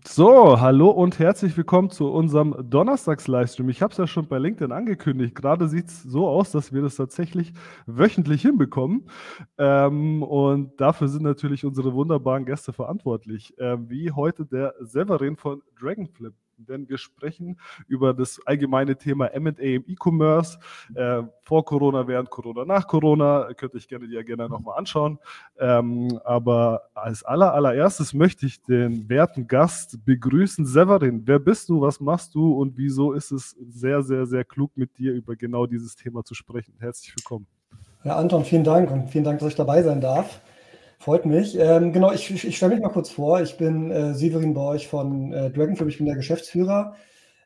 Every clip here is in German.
So, hallo und herzlich willkommen zu unserem Donnerstags-Livestream. Ich habe es ja schon bei LinkedIn angekündigt. Gerade sieht es so aus, dass wir das tatsächlich wöchentlich hinbekommen. Ähm, und dafür sind natürlich unsere wunderbaren Gäste verantwortlich, äh, wie heute der Severin von Dragonflip denn wir sprechen über das allgemeine Thema MA im E-Commerce, äh, vor Corona, während Corona, nach Corona. Könnte ich gerne die Agenda nochmal anschauen. Ähm, aber als aller, allererstes möchte ich den werten Gast begrüßen. Severin, wer bist du, was machst du und wieso ist es sehr, sehr, sehr klug mit dir über genau dieses Thema zu sprechen? Herzlich willkommen. Ja, Anton, vielen Dank und vielen Dank, dass ich dabei sein darf. Freut mich. Ähm, genau, ich, ich, stelle mich mal kurz vor. Ich bin äh, Severin Borch von äh, Dragonflip. Ich bin der Geschäftsführer.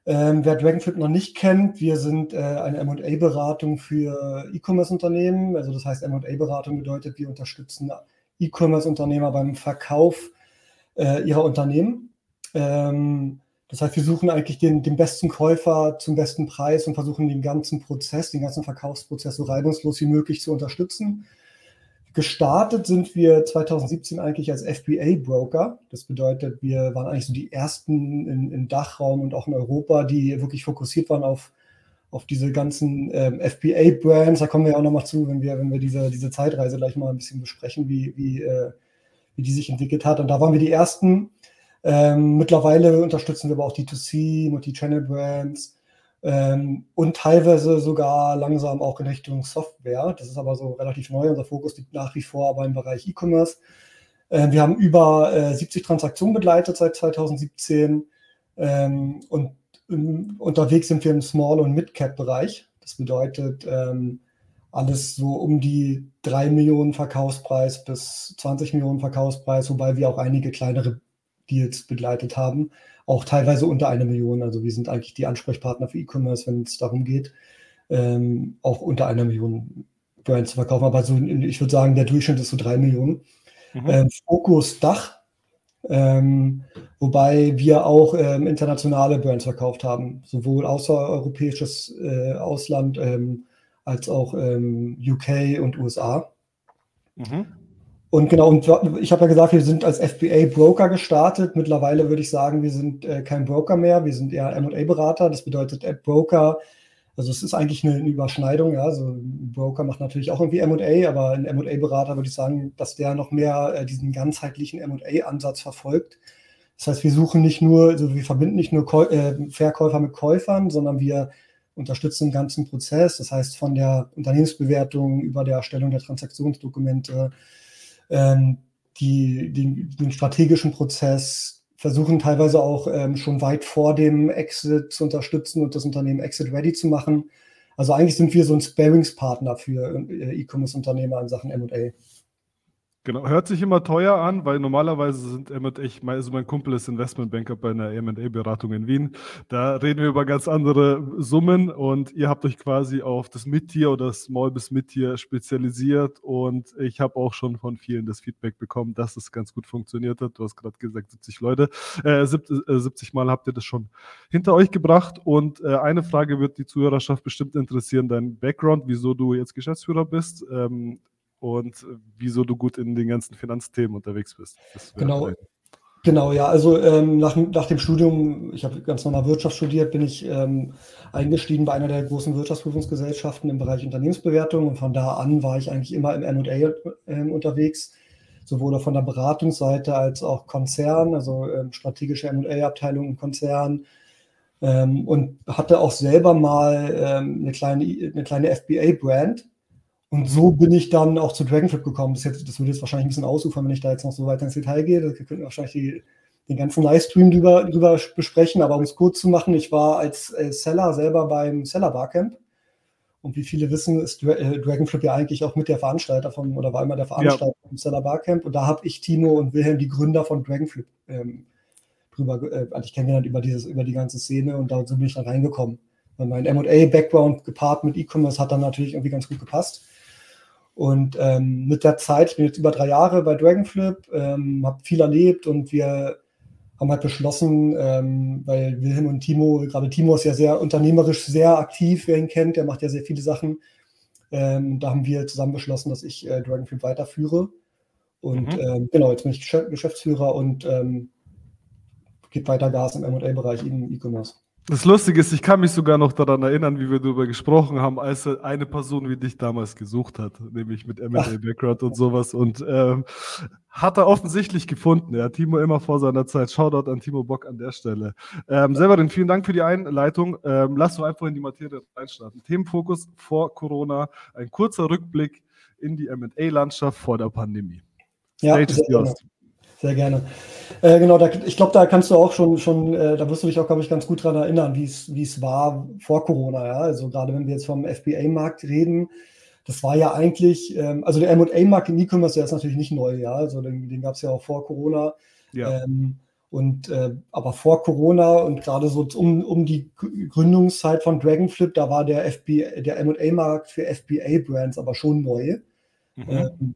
Ähm, wer Dragonflip noch nicht kennt, wir sind äh, eine M&A-Beratung für E-Commerce-Unternehmen. Also das heißt, M&A-Beratung bedeutet, wir unterstützen E-Commerce-Unternehmer beim Verkauf äh, ihrer Unternehmen. Ähm, das heißt, wir suchen eigentlich den, den besten Käufer zum besten Preis und versuchen den ganzen Prozess, den ganzen Verkaufsprozess so reibungslos wie möglich zu unterstützen. Gestartet sind wir 2017 eigentlich als FBA-Broker. Das bedeutet, wir waren eigentlich so die ersten in, im Dachraum und auch in Europa, die wirklich fokussiert waren auf, auf diese ganzen ähm, FBA-Brands. Da kommen wir ja auch nochmal zu, wenn wir, wenn wir diese, diese Zeitreise gleich mal ein bisschen besprechen, wie, wie, äh, wie die sich entwickelt hat. Und da waren wir die ersten. Ähm, mittlerweile unterstützen wir aber auch die 2C, Multi-Channel-Brands ähm, und teilweise sogar langsam auch in Richtung Software. Das ist aber so relativ neu. Unser Fokus liegt nach wie vor aber im Bereich E-Commerce. Äh, wir haben über äh, 70 Transaktionen begleitet seit 2017 ähm, und ähm, unterwegs sind wir im Small- und Mid-Cap-Bereich. Das bedeutet ähm, alles so um die 3 Millionen Verkaufspreis bis 20 Millionen Verkaufspreis, wobei wir auch einige kleinere Deals begleitet haben auch teilweise unter eine Million. Also wir sind eigentlich die Ansprechpartner für E-Commerce, wenn es darum geht, ähm, auch unter einer Million Brands zu verkaufen. Aber so, ich würde sagen, der Durchschnitt ist so drei Millionen. Mhm. Ähm, Fokus Dach, ähm, wobei wir auch ähm, internationale Brands verkauft haben, sowohl außereuropäisches äh, Ausland ähm, als auch ähm, UK und USA. Mhm. Und genau, und ich habe ja gesagt, wir sind als FBA-Broker gestartet. Mittlerweile würde ich sagen, wir sind äh, kein Broker mehr, wir sind eher MA-Berater. Das bedeutet, äh, Broker, also es ist eigentlich eine, eine, Überschneidung. Ja? Also ein Broker macht natürlich auch irgendwie MA, aber ein MA-Berater würde ich sagen, dass der noch mehr äh, diesen ganzheitlichen MA-Ansatz verfolgt. Das heißt, wir suchen nicht nur, also wir verbinden nicht nur Käu äh, Verkäufer mit Käufern, sondern wir unterstützen den ganzen Prozess. Das heißt, von der Unternehmensbewertung über der Erstellung der Transaktionsdokumente, ähm, die, den, den, strategischen Prozess, versuchen teilweise auch ähm, schon weit vor dem Exit zu unterstützen und das Unternehmen Exit ready zu machen. Also eigentlich sind wir so ein Sparingspartner für äh, E-Commerce-Unternehmer in Sachen M&A. Genau, hört sich immer teuer an, weil normalerweise sind M&A, also mein Kumpel ist Investmentbanker bei einer M&A-Beratung in Wien. Da reden wir über ganz andere Summen und ihr habt euch quasi auf das Mid-Tier oder Small bis Mid-Tier spezialisiert und ich habe auch schon von vielen das Feedback bekommen, dass es ganz gut funktioniert hat. Du hast gerade gesagt, 70 Leute, äh, 70, äh, 70 Mal habt ihr das schon hinter euch gebracht und äh, eine Frage wird die Zuhörerschaft bestimmt interessieren, dein Background, wieso du jetzt Geschäftsführer bist. Ähm, und wieso du gut in den ganzen Finanzthemen unterwegs bist. Genau. Genau, ja, also ähm, nach, nach dem Studium, ich habe ganz normal Wirtschaft studiert, bin ich ähm, eingestiegen bei einer der großen Wirtschaftsprüfungsgesellschaften im Bereich Unternehmensbewertung und von da an war ich eigentlich immer im M&A äh, unterwegs, sowohl von der Beratungsseite als auch Konzern, also ähm, strategische M&A-Abteilung im Konzern ähm, und hatte auch selber mal ähm, eine kleine, eine kleine FBA-Brand, und so bin ich dann auch zu Dragonflip gekommen. Das, jetzt, das würde jetzt wahrscheinlich ein bisschen ausufern, wenn ich da jetzt noch so weiter ins Detail gehe. Da könnten wir wahrscheinlich die, den ganzen Livestream drüber, drüber besprechen. Aber um es kurz zu machen, ich war als äh, Seller selber beim Seller Barcamp. Und wie viele wissen, ist Dra äh, Dragonflip ja eigentlich auch mit der Veranstalter von, oder war immer der Veranstalter ja. vom Seller Barcamp. Und da habe ich Timo und Wilhelm, die Gründer von Dragonflip, ähm, drüber, äh, eigentlich kennengelernt über, dieses, über die ganze Szene. Und da bin ich dann reingekommen. Weil mein MA-Background gepaart mit E-Commerce hat dann natürlich irgendwie ganz gut gepasst. Und ähm, mit der Zeit, ich bin jetzt über drei Jahre bei Dragonflip, ähm, habe viel erlebt und wir haben halt beschlossen, ähm, weil Wilhelm und Timo, gerade Timo ist ja sehr unternehmerisch sehr aktiv, wer ihn kennt, der macht ja sehr viele Sachen. Ähm, da haben wir zusammen beschlossen, dass ich äh, Dragonflip weiterführe. Und mhm. ähm, genau, jetzt bin ich Geschäftsführer und ähm, gibt weiter Gas im M&A-Bereich im E-Commerce. Das Lustige ist, ich kann mich sogar noch daran erinnern, wie wir darüber gesprochen haben, als eine Person wie dich damals gesucht hat, nämlich mit M&A-Background und sowas und ähm, hat er offensichtlich gefunden. Ja, Timo immer vor seiner Zeit. Shoutout an Timo Bock an der Stelle. Ähm, Severin, vielen Dank für die Einleitung. Ähm, lass uns einfach in die Materie reinstarten. Themenfokus vor Corona, ein kurzer Rückblick in die M&A-Landschaft vor der Pandemie. Stage ja, ist yours. Sehr gerne. Äh, genau, da, ich glaube, da kannst du auch schon, schon äh, da wirst du dich auch, glaube ich, ganz gut daran erinnern, wie es war vor Corona. Ja? Also gerade wenn wir jetzt vom FBA-Markt reden, das war ja eigentlich, ähm, also der MA-Markt im E-Commerce, der ist natürlich nicht neu, ja. Also den, den gab es ja auch vor Corona. Ja. Ähm, und äh, aber vor Corona und gerade so um, um die Gründungszeit von Dragonflip, da war der FBA, der MA-Markt für FBA-Brands aber schon neu. Mhm. Ähm,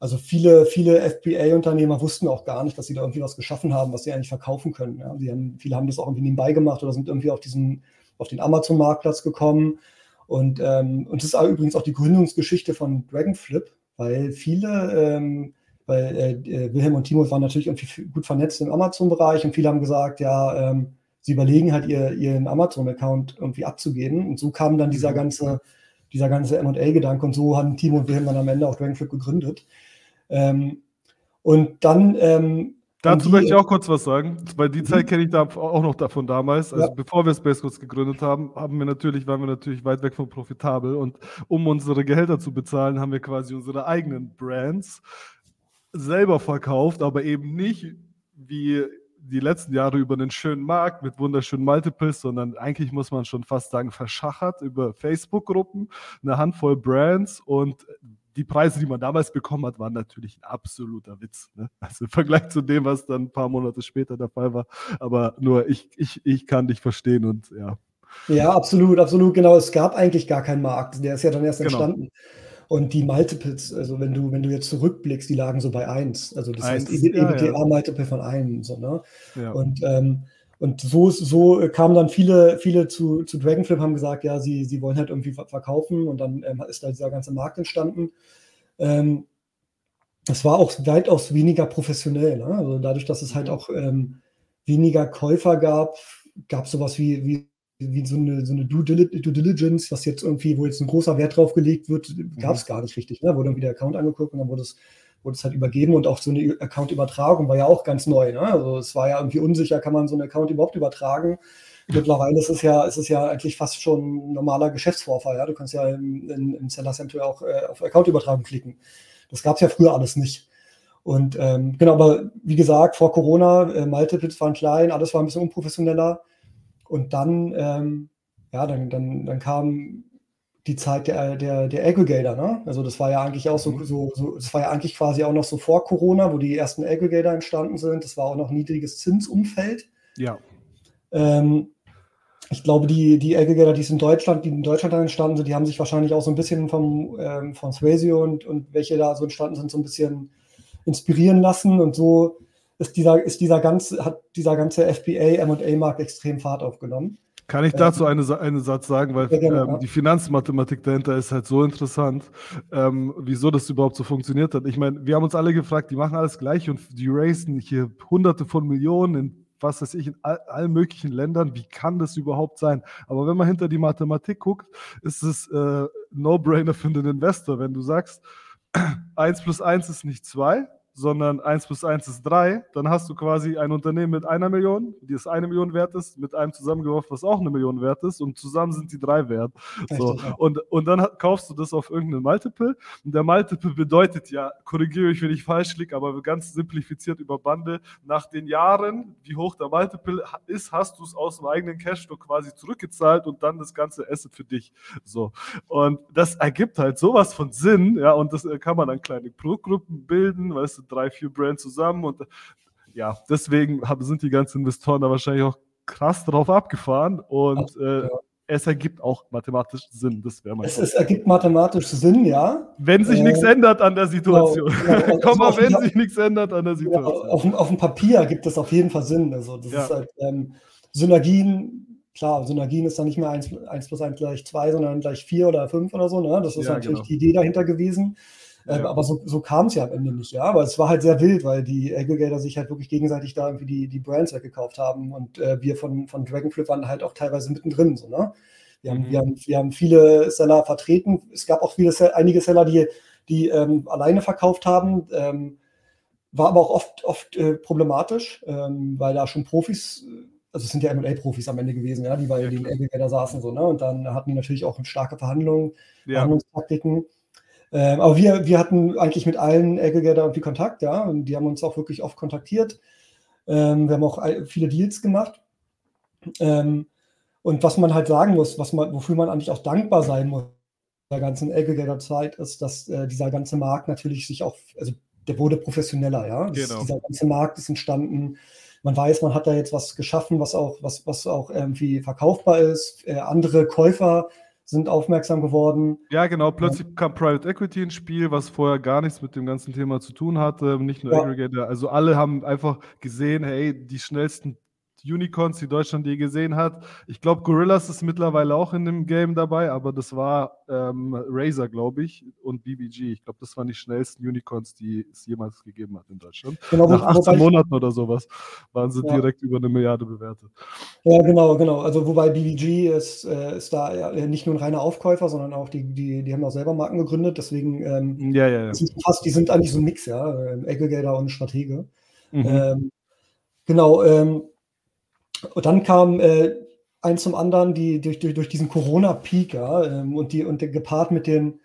also viele, viele FBA-Unternehmer wussten auch gar nicht, dass sie da irgendwie was geschaffen haben, was sie eigentlich verkaufen können. Ja. Haben, viele haben das auch irgendwie nebenbei gemacht oder sind irgendwie auf diesen, auf den Amazon-Marktplatz gekommen. Und, ähm, und das ist übrigens auch die Gründungsgeschichte von Dragonflip, weil viele, ähm, weil äh, äh, Wilhelm und Timo waren natürlich irgendwie gut vernetzt im Amazon-Bereich und viele haben gesagt, ja, ähm, sie überlegen halt ihr, ihren Amazon-Account irgendwie abzugeben. Und so kam dann dieser mhm. ganze, dieser ganze MA-Gedanke und so haben Timo und Wilhelm dann am Ende auch Dragonflip gegründet. Ähm, und dann. Ähm, Dazu die, möchte ich auch kurz was sagen, weil die Zeit mhm. kenne ich da auch noch davon damals. Also ja. bevor wir Space Codes gegründet haben, haben wir natürlich, waren wir natürlich weit weg von profitabel und um unsere Gehälter zu bezahlen, haben wir quasi unsere eigenen Brands selber verkauft, aber eben nicht wie die letzten Jahre über einen schönen Markt mit wunderschönen Multiples, sondern eigentlich muss man schon fast sagen, verschachert über Facebook-Gruppen, eine Handvoll Brands und die Preise, die man damals bekommen hat, waren natürlich ein absoluter Witz. Ne? Also im Vergleich zu dem, was dann ein paar Monate später der Fall war. Aber nur ich, ich, ich kann dich verstehen und ja. Ja, absolut, absolut, genau. Es gab eigentlich gar keinen Markt. Der ist ja dann erst genau. entstanden. Und die Multiples, also wenn du, wenn du jetzt zurückblickst, die lagen so bei 1. Also das 1, heißt EBITDA-Multiple ja, ja. von 1. So, ne? Ja. Und ähm, und so, so kamen dann viele, viele zu, zu Dragonflip, haben gesagt, ja, sie, sie wollen halt irgendwie verkaufen und dann ähm, ist da dieser ganze Markt entstanden. Ähm, es war auch weitaus weniger professionell. Ne? Also dadurch, dass es halt mhm. auch ähm, weniger Käufer gab, gab es sowas wie, wie, wie so eine, so eine Due, Diligence, was jetzt irgendwie, wo jetzt ein großer Wert drauf gelegt wird, gab es mhm. gar nicht richtig. Ne? Wurde wieder der Account angeguckt und dann wurde es wurde es halt übergeben und auch so eine Account-Übertragung war ja auch ganz neu. Ne? Also es war ja irgendwie unsicher, kann man so einen Account überhaupt übertragen. Mittlerweile ist es ja, ist es ja eigentlich fast schon ein normaler Geschäftsvorfall. Ja? Du kannst ja im, im, im Seller Center auch äh, auf Account-Übertragung klicken. Das gab es ja früher alles nicht. Und ähm, genau, aber wie gesagt, vor Corona, äh, Multiples waren klein, alles war ein bisschen unprofessioneller. Und dann, ähm, ja, dann, dann, dann kam die Zeit der, der, der Aggregator, ne? Also das war ja eigentlich auch so, mhm. so, so, das war ja eigentlich quasi auch noch so vor Corona, wo die ersten Aggregator entstanden sind. Das war auch noch niedriges Zinsumfeld. Ja. Ähm, ich glaube, die, die Aggregator, die in Deutschland, die in Deutschland dann entstanden sind, die haben sich wahrscheinlich auch so ein bisschen vom, ähm, von Swazio und, und welche da so entstanden sind, so ein bisschen inspirieren lassen. Und so ist dieser, ist dieser ganze, hat dieser ganze FBA, MA-Markt extrem Fahrt aufgenommen. Kann ich dazu eine, einen Satz sagen, weil ähm, die Finanzmathematik dahinter ist halt so interessant, ähm, wieso das überhaupt so funktioniert hat. Ich meine, wir haben uns alle gefragt, die machen alles gleich und die racen hier hunderte von Millionen in was weiß ich, in all, allen möglichen Ländern. Wie kann das überhaupt sein? Aber wenn man hinter die Mathematik guckt, ist es äh, No-Brainer für den Investor. Wenn du sagst, 1 plus 1 ist nicht 2, sondern 1 plus 1 ist 3, dann hast du quasi ein Unternehmen mit einer Million, die es eine Million wert ist, mit einem zusammengeworfen, was auch eine Million wert ist und zusammen sind die drei wert. So. Und, und dann kaufst du das auf irgendeinen Multiple und der Multiple bedeutet ja, korrigiere mich, wenn ich falsch liege, aber ganz simplifiziert über Bande, nach den Jahren, wie hoch der Multiple ist, hast du es aus dem eigenen Cashflow quasi zurückgezahlt und dann das ganze Asset für dich. So. Und das ergibt halt sowas von Sinn, ja, und das kann man dann kleine Produktgruppen bilden, weißt du, drei, vier Brands zusammen und ja, deswegen sind die ganzen Investoren da wahrscheinlich auch krass drauf abgefahren und äh, es ergibt auch mathematisch Sinn. Das wäre mal es, es, ergibt mathematisch Sinn, ja. Wenn sich äh, nichts ändert an der Situation. Genau, genau. Komm mal, wenn sich nichts ändert an der Situation. Ja, auf, auf, dem Papier gibt es auf jeden Fall Sinn. Also das ja. ist halt ähm, Synergien, klar, Synergien ist dann nicht mehr 1, 1 plus 1 gleich 2, sondern gleich 4 oder 5 oder so. Ne? Das ist ja, natürlich genau. die Idee dahinter gewesen. Ähm, ja. Aber so, so kam es ja am Ende nicht, ja. Aber es war halt sehr wild, weil die Aggregator sich halt wirklich gegenseitig da irgendwie die, die Brands weggekauft haben und äh, wir von, von Dragonflip waren halt auch teilweise mittendrin, so, ne? Wir, mhm. haben, wir, haben, wir haben viele Seller vertreten. Es gab auch viele, einige Seller, die, die ähm, alleine verkauft haben. Ähm, war aber auch oft, oft äh, problematisch, ähm, weil da schon Profis, also es sind ja MA-Profis am Ende gewesen, ja, die bei ja, den Aggregator saßen so, ne? Und dann hatten die natürlich auch starke Verhandlungen, ja. Verhandlungstaktiken. Ähm, aber wir, wir hatten eigentlich mit allen Aggregator irgendwie Kontakt, ja, und die haben uns auch wirklich oft kontaktiert. Ähm, wir haben auch viele Deals gemacht. Ähm, und was man halt sagen muss, was man, wofür man eigentlich auch dankbar sein muss der ganzen Aggregator-Zeit, ist, dass äh, dieser ganze Markt natürlich sich auch, also der wurde professioneller, ja. Das, genau. Dieser ganze Markt ist entstanden. Man weiß, man hat da jetzt was geschaffen, was auch, was, was auch irgendwie verkaufbar ist. Äh, andere Käufer sind aufmerksam geworden. Ja, genau. Plötzlich kam Private Equity ins Spiel, was vorher gar nichts mit dem ganzen Thema zu tun hatte. Nicht nur ja. Aggregator. Also alle haben einfach gesehen, hey, die schnellsten Unicorns, die Deutschland je gesehen hat. Ich glaube, Gorillas ist mittlerweile auch in dem Game dabei, aber das war ähm, Razer, glaube ich, und BBG. Ich glaube, das waren die schnellsten Unicorns, die es jemals gegeben hat in Deutschland. Genau, Nach 18 Monaten oder sowas waren sie ja. direkt über eine Milliarde bewertet. Ja, genau, genau. Also wobei BBG ist, äh, ist da ja, nicht nur ein reiner Aufkäufer, sondern auch die, die, die haben auch selber Marken gegründet. Deswegen ähm, ja, ja, ja. Sind fast, die sind eigentlich so ein Mix, ja, ähm, Aggregator und Stratege. Mhm. Ähm, genau, ähm, und dann kam äh, eins zum anderen die, durch, durch, durch diesen Corona-Peak ja, ähm, und, die, und gepaart mit den,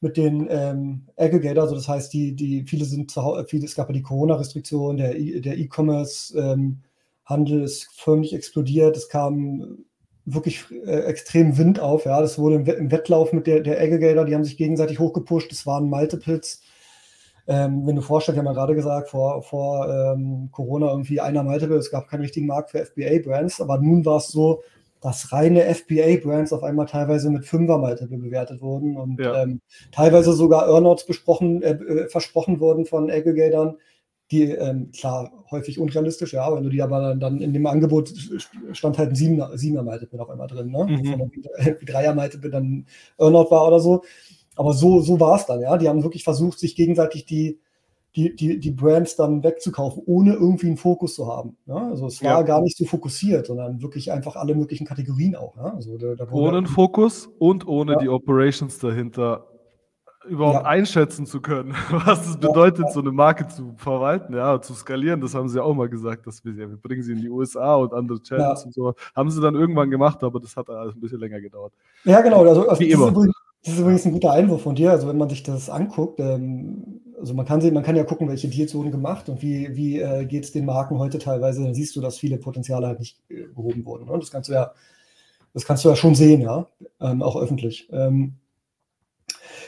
mit den ähm, Aggregator, also das heißt, die, die, viele sind zu viele, es gab ja die Corona-Restriktion, der, E-Commerce-Handel ähm, ist förmlich explodiert, es kam wirklich äh, extrem Wind auf, ja, das wurde im, im Wettlauf mit der, der Aggregator, die haben sich gegenseitig hochgepusht, es waren Multiples, ähm, wenn du vorstellst, wir haben ja gerade gesagt, vor, vor ähm, Corona irgendwie einer meinte, es gab keinen richtigen Markt für FBA-Brands, aber nun war es so, dass reine FBA-Brands auf einmal teilweise mit Fünfer-Multiple bewertet wurden und ja. ähm, teilweise sogar Earnouts besprochen, äh, äh, versprochen wurden von Aggregatern, die, ähm, klar, häufig unrealistisch, ja, wenn du die aber dann, dann in dem Angebot stand halt ein Siebener, Siebener Multiple auf einmal drin, ne? Mhm. Dreier Multiple dann Earnout war oder so. Aber so, so war es dann, ja. Die haben wirklich versucht, sich gegenseitig die, die, die, die Brands dann wegzukaufen, ohne irgendwie einen Fokus zu haben. Ja? Also es war ja. gar nicht so fokussiert, sondern wirklich einfach alle möglichen Kategorien auch. Ja? Also da, da ohne einen Fokus und ohne ja. die Operations dahinter überhaupt einschätzen zu können, was es bedeutet, so eine Marke zu verwalten, ja, zu skalieren. Das haben sie auch mal gesagt, dass wir, wir bringen sie in die USA und andere Channels und so. Haben sie dann irgendwann gemacht, aber das hat alles ein bisschen länger gedauert. Ja, genau. Also, also Wie immer. Das ist übrigens ein guter Einwurf von dir. Also wenn man sich das anguckt, ähm, also man kann, man kann ja gucken, welche Deals wurden gemacht und wie, wie äh, geht es den Marken heute teilweise, dann siehst du, dass viele Potenziale halt nicht äh, gehoben wurden. Ne? Das kannst du ja, das kannst du ja schon sehen, ja, ähm, auch öffentlich. Ähm,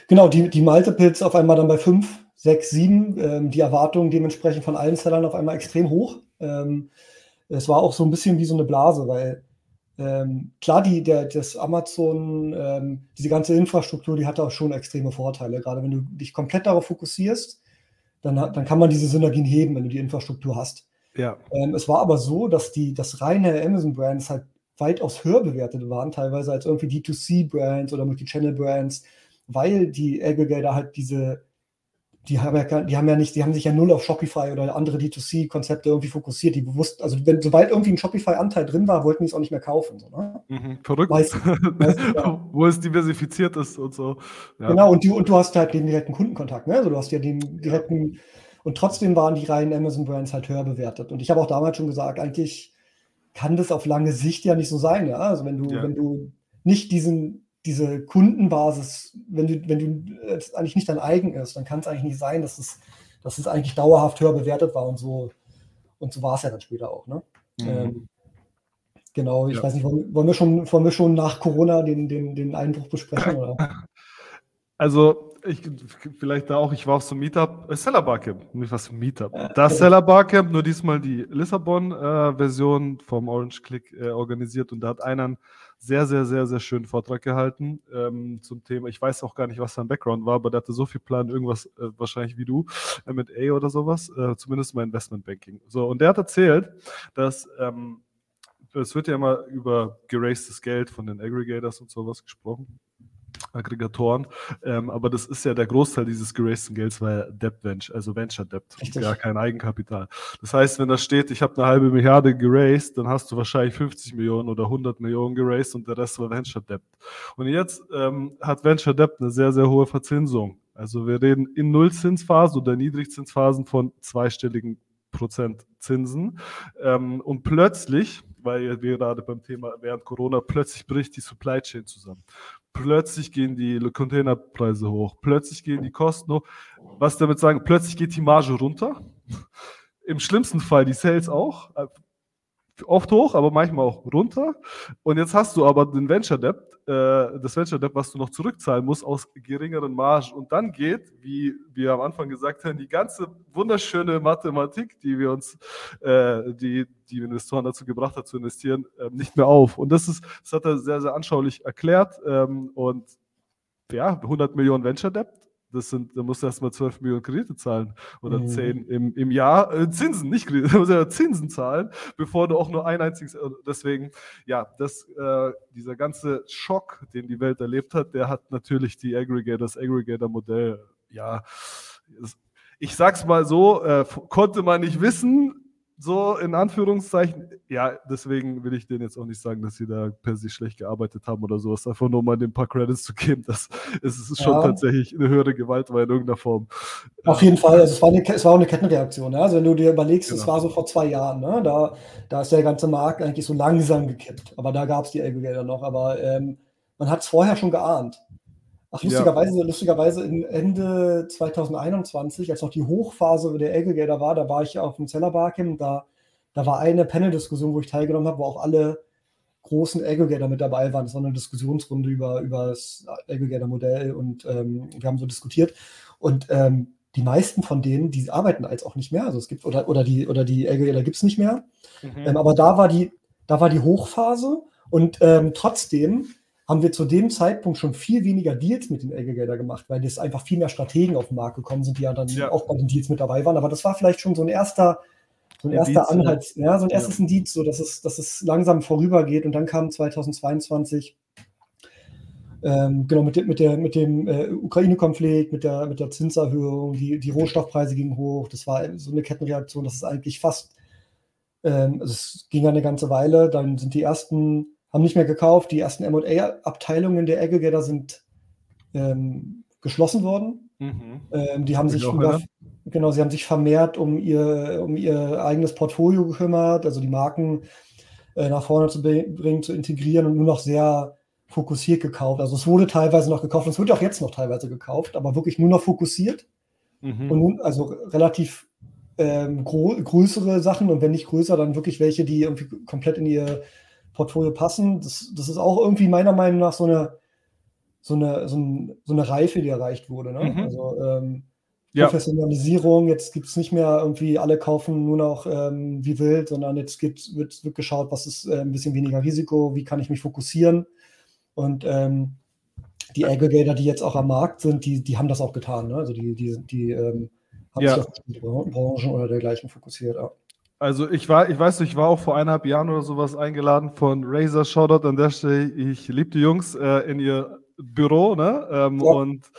genau, die, die Multiples auf einmal dann bei 5, 6, 7, die Erwartungen dementsprechend von allen Sellern auf einmal extrem hoch. Ähm, es war auch so ein bisschen wie so eine Blase, weil ähm, klar, die, der, das Amazon, ähm, diese ganze Infrastruktur, die hat auch schon extreme Vorteile. Gerade wenn du dich komplett darauf fokussierst, dann, dann kann man diese Synergien heben, wenn du die Infrastruktur hast. Ja. Ähm, es war aber so, dass die, das reine Amazon-Brands halt weitaus höher bewertet waren, teilweise als irgendwie D2C-Brands oder Multi-Channel-Brands, weil die Aggregator halt diese die haben ja, die haben ja nicht, die haben sich ja null auf Shopify oder andere D2C-Konzepte irgendwie fokussiert. Die bewusst, also wenn, sobald irgendwie ein Shopify-Anteil drin war, wollten die es auch nicht mehr kaufen. So, ne? mhm, verrückt. Meistens, meistens, ja. Wo es diversifiziert ist und so. Ja. Genau, und, die, und du hast halt den direkten Kundenkontakt, ne? Also du hast ja den direkten, und trotzdem waren die reinen Amazon-Brands halt höher bewertet. Und ich habe auch damals schon gesagt, eigentlich kann das auf lange Sicht ja nicht so sein, ja. Also wenn du, wenn du nicht diesen diese Kundenbasis, wenn du, wenn du es eigentlich nicht dein eigen ist, dann kann es eigentlich nicht sein, dass es, dass es eigentlich dauerhaft höher bewertet war und so. Und so war es ja dann später auch. Ne? Mhm. Ähm, genau, ich ja. weiß nicht, wollen, wollen, wir schon, wollen wir schon nach Corona den, den, den Einbruch besprechen? Oder? Also, ich, vielleicht da auch, ich war auf so einem Meetup, äh, Seller Barcamp, nicht was Meetup. Das Seller Barcamp, nur diesmal die Lissabon-Version äh, vom Orange Click äh, organisiert und da hat einer sehr, sehr, sehr, sehr schönen Vortrag gehalten ähm, zum Thema. Ich weiß auch gar nicht, was sein Background war, aber der hatte so viel Plan, irgendwas äh, wahrscheinlich wie du, äh, mit A oder sowas, äh, zumindest mal Investmentbanking. So, und der hat erzählt, dass ähm, es wird ja immer über geracedes Geld von den Aggregators und sowas gesprochen. Aggregatoren. Ähm, aber das ist ja der Großteil dieses geraisten Gelds, ja Debt Venture, also Venture Debt, Richtig. ja kein Eigenkapital. Das heißt, wenn da steht, ich habe eine halbe Milliarde geraced, dann hast du wahrscheinlich 50 Millionen oder 100 Millionen geraced und der Rest war Venture Debt. Und jetzt ähm, hat Venture Debt eine sehr, sehr hohe Verzinsung. Also wir reden in Nullzinsphasen oder Niedrigzinsphasen von zweistelligen Prozent Zinsen. Ähm, und plötzlich, weil wir gerade beim Thema während Corona, plötzlich bricht die Supply Chain zusammen. Plötzlich gehen die Containerpreise hoch, plötzlich gehen die Kosten hoch. Was damit sagen, plötzlich geht die Marge runter. Im schlimmsten Fall die Sales auch oft hoch, aber manchmal auch runter. Und jetzt hast du aber den Venture Debt, äh, das Venture Debt, was du noch zurückzahlen musst aus geringeren Margen. Und dann geht, wie wir am Anfang gesagt haben, die ganze wunderschöne Mathematik, die wir uns, äh, die die Investoren dazu gebracht hat zu investieren, äh, nicht mehr auf. Und das ist, das hat er sehr, sehr anschaulich erklärt. Ähm, und ja, 100 Millionen Venture Debt das sind, da musst du erstmal 12 Millionen Kredite zahlen oder mhm. 10 im, im Jahr. Äh, Zinsen, nicht Kredite, du musst ja Zinsen zahlen, bevor du auch nur ein einziges. Äh, deswegen, ja, das, äh, dieser ganze Schock, den die Welt erlebt hat, der hat natürlich die Aggregator, das Aggregator-Modell, ja, ich sag's mal so, äh, konnte man nicht wissen, so in Anführungszeichen, ja, deswegen will ich denen jetzt auch nicht sagen, dass sie da per se schlecht gearbeitet haben oder sowas. Einfach nur mal ein paar Credits zu geben, das ist, ist schon ja. tatsächlich eine höhere Gewalt war in irgendeiner Form. Auf jeden Fall, also es war, eine, es war auch eine Kettenreaktion. Ja? Also wenn du dir überlegst, genau. es war so vor zwei Jahren, ne? da, da ist der ganze Markt eigentlich so langsam gekippt. Aber da gab es die Aggregator noch. Aber ähm, man hat es vorher schon geahnt. Ach, lustigerweise, ja. lustigerweise Ende 2021, als noch die Hochphase der Aggregator war, da war ich auf dem Seller Barcamp, da, da war eine Panel-Diskussion, wo ich teilgenommen habe, wo auch alle großen Aggregator mit dabei waren. Das war eine Diskussionsrunde über, über das Aggregator-Modell und ähm, wir haben so diskutiert. Und ähm, die meisten von denen, die arbeiten als auch nicht mehr. Also es gibt, oder, oder die, oder die Aggregator gibt es nicht mehr. Mhm. Ähm, aber da war die, da war die Hochphase und ähm, trotzdem haben wir zu dem Zeitpunkt schon viel weniger Deals mit den Aggregator gemacht, weil es einfach viel mehr Strategen auf den Markt gekommen sind, die ja dann ja. auch bei den Deals mit dabei waren. Aber das war vielleicht schon so ein erster, so ein erster Anhalt, ja, so ein erstes ja. Indiz, so dass es, dass es langsam vorübergeht. Und dann kam 2022 ähm, genau, mit, mit, der, mit dem äh, Ukraine-Konflikt, mit der, mit der Zinserhöhung, die, die Rohstoffpreise gingen hoch. Das war so eine Kettenreaktion, das ist eigentlich fast, ähm, also es ging eine ganze Weile. Dann sind die ersten haben nicht mehr gekauft. Die ersten MA-Abteilungen der Aggregator sind ähm, geschlossen worden. Mhm. Ähm, die haben sich über, genau, sie haben sich vermehrt um ihr, um ihr eigenes Portfolio gekümmert, also die Marken äh, nach vorne zu bringen, zu integrieren und nur noch sehr fokussiert gekauft. Also es wurde teilweise noch gekauft und es wird auch jetzt noch teilweise gekauft, aber wirklich nur noch fokussiert. Mhm. Und nun, also relativ ähm, größere Sachen und wenn nicht größer, dann wirklich welche, die irgendwie komplett in ihr Portfolio passen. Das, das ist auch irgendwie meiner Meinung nach so eine, so eine, so, ein, so eine Reife, die erreicht wurde. Ne? Mhm. Also ähm, Professionalisierung, ja. jetzt gibt es nicht mehr irgendwie, alle kaufen nur noch ähm, wie wild, sondern jetzt gibt, wird, wird geschaut, was ist äh, ein bisschen weniger Risiko, wie kann ich mich fokussieren. Und ähm, die Aggregator, die jetzt auch am Markt sind, die, die haben das auch getan. Ne? Also die, die, die ähm, haben ja. sich auf bestimmte Branchen oder dergleichen fokussiert. Ja. Also ich war, ich weiß nicht, ich war auch vor eineinhalb Jahren oder sowas eingeladen von Razer Shoutout an der Stelle. Ich liebe die Jungs äh, in ihr Büro, ne? Ähm, ja. Und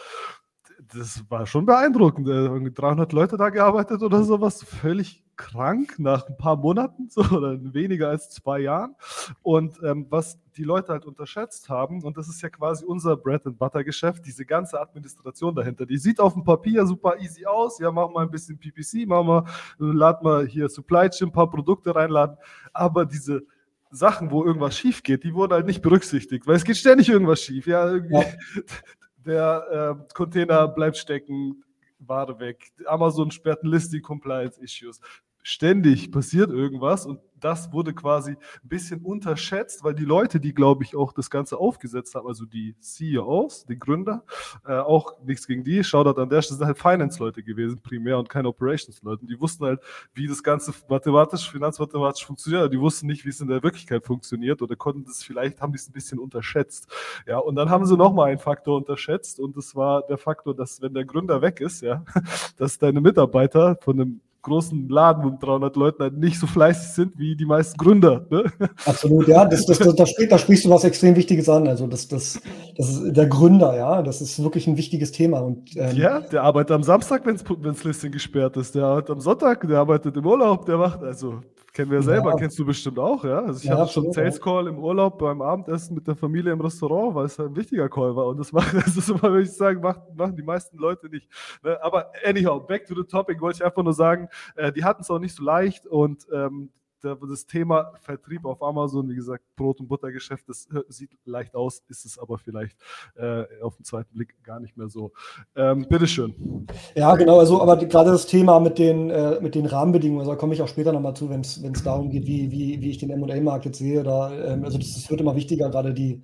das war schon beeindruckend. Äh, 300 Leute da gearbeitet oder sowas, völlig krank nach ein paar Monaten so, oder weniger als zwei Jahren. Und ähm, was die Leute halt unterschätzt haben, und das ist ja quasi unser Bread and Butter Geschäft, diese ganze Administration dahinter. Die sieht auf dem Papier super easy aus. Ja, machen wir ein bisschen PPC, machen wir, laden wir hier Supply Chain, ein paar Produkte reinladen. Aber diese Sachen, wo irgendwas schief geht, die wurden halt nicht berücksichtigt, weil es geht ständig irgendwas schief. Ja, ja. der äh, Container bleibt stecken, Ware weg. Amazon sperrt ein Listing Compliance Issues ständig passiert irgendwas und das wurde quasi ein bisschen unterschätzt, weil die Leute, die, glaube ich, auch das Ganze aufgesetzt haben, also die CEOs, die Gründer, äh, auch nichts gegen die, Shoutout an der Stelle, sind halt Finance-Leute gewesen primär und keine Operations-Leute. Die wussten halt, wie das Ganze mathematisch, finanzmathematisch funktioniert, die wussten nicht, wie es in der Wirklichkeit funktioniert oder konnten das vielleicht, haben die es ein bisschen unterschätzt. Ja, und dann haben sie nochmal einen Faktor unterschätzt und das war der Faktor, dass wenn der Gründer weg ist, ja, dass deine Mitarbeiter von einem großen Laden mit 300 Leuten halt nicht so fleißig sind wie die meisten Gründer. Ne? Absolut, ja, das, das, das, das da sprichst du was extrem Wichtiges an. Also das, das, das ist der Gründer, ja, das ist wirklich ein wichtiges Thema. Und, ähm, ja, der arbeitet am Samstag, wenn das Listing gesperrt ist, der arbeitet am Sonntag, der arbeitet im Urlaub, der macht, also Kennen wir selber, ja. kennst du bestimmt auch, ja? Also ich ja, hatte schon einen Sales Call im Urlaub beim Abendessen mit der Familie im Restaurant, weil es ein wichtiger Call war. Und das, macht, das ist immer, würde ich sagen, machen, machen die meisten Leute nicht. Ne? Aber anyhow, back to the topic, wollte ich einfach nur sagen, äh, die hatten es auch nicht so leicht und ähm, das Thema Vertrieb auf Amazon, wie gesagt, Brot- und Buttergeschäft, das sieht leicht aus, ist es aber vielleicht äh, auf den zweiten Blick gar nicht mehr so. Ähm, bitteschön. Ja, genau, also aber gerade das Thema mit den, äh, mit den Rahmenbedingungen, also da komme ich auch später nochmal zu, wenn es darum geht, wie, wie, wie ich den MA-Markt jetzt sehe. Da, ähm, also das, das, wird immer wichtiger, gerade die,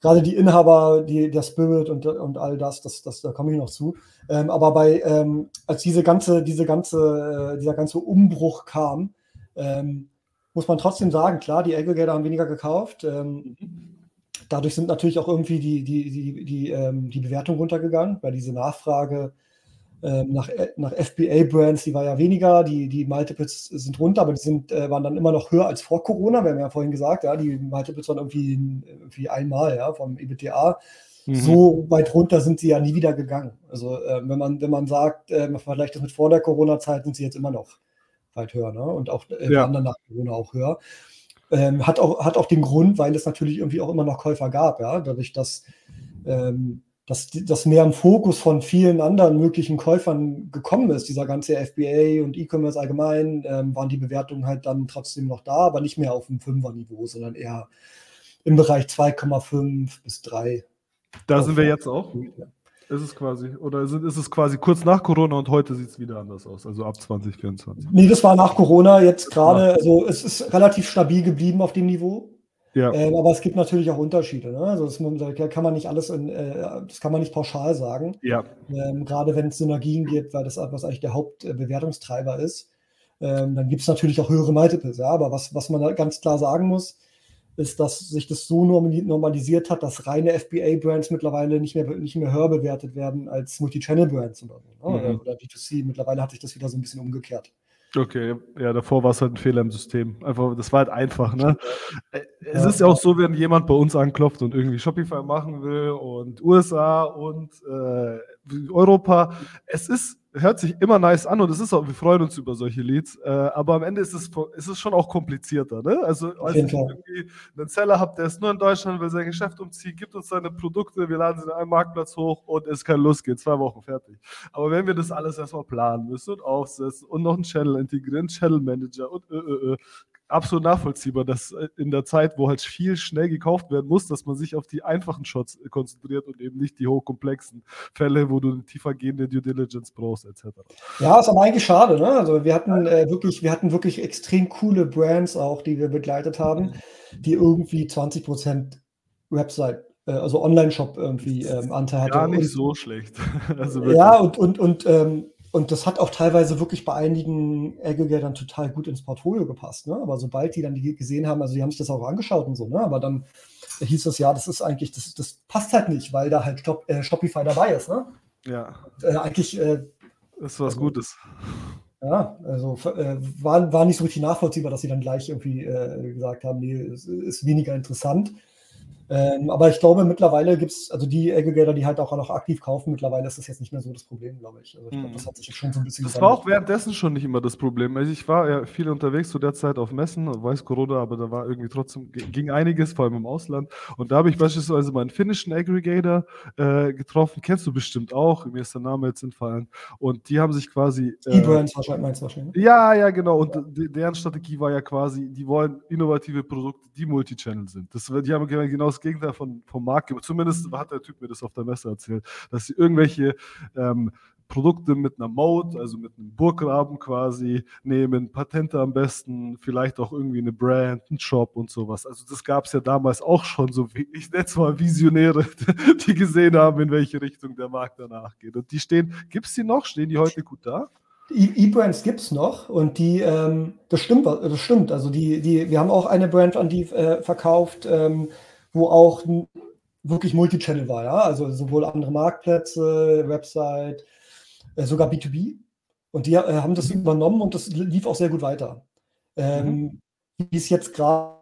gerade die Inhaber, die, der Spirit und, und all das, das, das da komme ich noch zu. Ähm, aber bei, ähm, als diese ganze, diese ganze, äh, dieser ganze Umbruch kam, ähm, muss man trotzdem sagen, klar, die Aggregator haben weniger gekauft. Ähm, dadurch sind natürlich auch irgendwie die, die, die, die, ähm, die Bewertung runtergegangen, weil diese Nachfrage ähm, nach, äh, nach FBA-Brands, die war ja weniger, die, die Multiples sind runter, aber die sind, äh, waren dann immer noch höher als vor Corona. Wir haben ja vorhin gesagt, ja, die Multiples waren irgendwie, irgendwie einmal ja, vom EBTA. Mhm. So weit runter sind sie ja nie wieder gegangen. Also äh, wenn, man, wenn man sagt, äh, man vergleicht das mit vor der Corona-Zeit, sind sie jetzt immer noch weit höher, ne? Und auch äh, ja. anderen nach Corona auch höher. Ähm, hat, auch, hat auch den Grund, weil es natürlich irgendwie auch immer noch Käufer gab, ja, dadurch, dass, ähm, dass das mehr im Fokus von vielen anderen möglichen Käufern gekommen ist, dieser ganze FBA und E-Commerce allgemein, ähm, waren die Bewertungen halt dann trotzdem noch da, aber nicht mehr auf dem Fünfer-Niveau, sondern eher im Bereich 2,5 bis 3. Da sind wir jetzt auch. Ja. Ist es quasi, oder ist es quasi kurz nach Corona und heute sieht es wieder anders aus, also ab 2024? Nee, das war nach Corona jetzt gerade, also es ist relativ stabil geblieben auf dem Niveau. Ja. Ähm, aber es gibt natürlich auch Unterschiede. Ne? Also das, da kann man nicht alles, in, äh, das kann man nicht pauschal sagen. Ja. Ähm, gerade wenn es Synergien gibt, weil das was eigentlich der Hauptbewertungstreiber ist, ähm, dann gibt es natürlich auch höhere Multiples. Ja? Aber was, was man da ganz klar sagen muss, ist, dass sich das so normalisiert hat, dass reine FBA-Brands mittlerweile nicht mehr, nicht mehr höher bewertet werden als Multi-Channel-Brands oder, so, ne? mhm. oder D2C. Mittlerweile hat sich das wieder so ein bisschen umgekehrt. Okay, ja, davor war es halt ein Fehler im System. Einfach, das war halt einfach, ne? Es ja. ist ja auch so, wenn jemand bei uns anklopft und irgendwie Shopify machen will und USA und äh, Europa, es ist hört sich immer nice an und es ist auch, wir freuen uns über solche Leads, äh, aber am Ende ist es, ist es schon auch komplizierter. Ne? Also, als ich irgendwie einen Seller habe, der ist nur in Deutschland, will sein Geschäft umziehen, gibt uns seine Produkte, wir laden sie in einen Marktplatz hoch und es kann losgehen, zwei Wochen fertig. Aber wenn wir das alles erstmal planen müssen und aufsetzen und noch einen Channel integrieren, Channel Manager und äh, äh, äh absolut nachvollziehbar, dass äh, in der Zeit, wo halt viel schnell gekauft werden muss, dass man sich auf die einfachen Shots äh, konzentriert und eben nicht die hochkomplexen Fälle, wo du eine tiefer gehende Due Diligence brauchst, etc. Ja, ist aber eigentlich schade, ne? Also wir hatten äh, wirklich, wir hatten wirklich extrem coole Brands auch, die wir begleitet haben, die irgendwie 20% Website äh, also Online-Shop irgendwie ähm, Anteil hatte. Gar nicht und, so schlecht. also ja, und, und, und ähm, und das hat auch teilweise wirklich bei einigen Aggregatern total gut ins Portfolio gepasst. Ne? Aber sobald die dann die gesehen haben, also die haben sich das auch angeschaut und so, ne? aber dann hieß es ja, das ist eigentlich, das, das passt halt nicht, weil da halt Shop, äh, Shopify dabei ist. Ne? Ja. Äh, eigentlich. Äh, ist was also, Gutes. Ja, also äh, war, war nicht so richtig nachvollziehbar, dass sie dann gleich irgendwie äh, gesagt haben, nee, es ist weniger interessant. Ähm, aber ich glaube, mittlerweile gibt es, also die Aggregator, die halt auch noch aktiv kaufen, mittlerweile ist das jetzt nicht mehr so das Problem, glaube ich. Also ich glaube, das hat sich schon so ein bisschen Das war auch währenddessen schon nicht immer das Problem. Also ich war ja viel unterwegs zu der Zeit auf Messen, weiß Corona, aber da war irgendwie trotzdem, ging einiges, vor allem im Ausland. Und da habe ich beispielsweise meinen finnischen Aggregator äh, getroffen, kennst du bestimmt auch, mir ist der Name jetzt entfallen. Und die haben sich quasi. Äh, E-Brands wahrscheinlich meinst du wahrscheinlich. Ne? Ja, ja, genau. Und ja. deren Strategie war ja quasi, die wollen innovative Produkte, die Multichannel sind. Das, die haben genau das Gegenteil von, vom Markt Zumindest hat der Typ mir das auf der Messe erzählt, dass sie irgendwelche ähm, Produkte mit einer Mode, also mit einem Burggraben quasi nehmen, Patente am besten, vielleicht auch irgendwie eine Brand, einen Shop und sowas. Also das gab es ja damals auch schon so, wie ich nenne es mal Visionäre, die gesehen haben, in welche Richtung der Markt danach geht. Und die stehen, gibt es die noch? Stehen die heute gut da? E-Brands gibt es noch und die, ähm, das stimmt, das stimmt. Also die, die, wir haben auch eine Brand an die äh, verkauft, ähm, wo auch wirklich Multichannel war, ja, also sowohl andere Marktplätze, Website, äh, sogar B2B. Und die äh, haben das mhm. übernommen und das lief auch sehr gut weiter. Ähm, mhm. Wie es jetzt gerade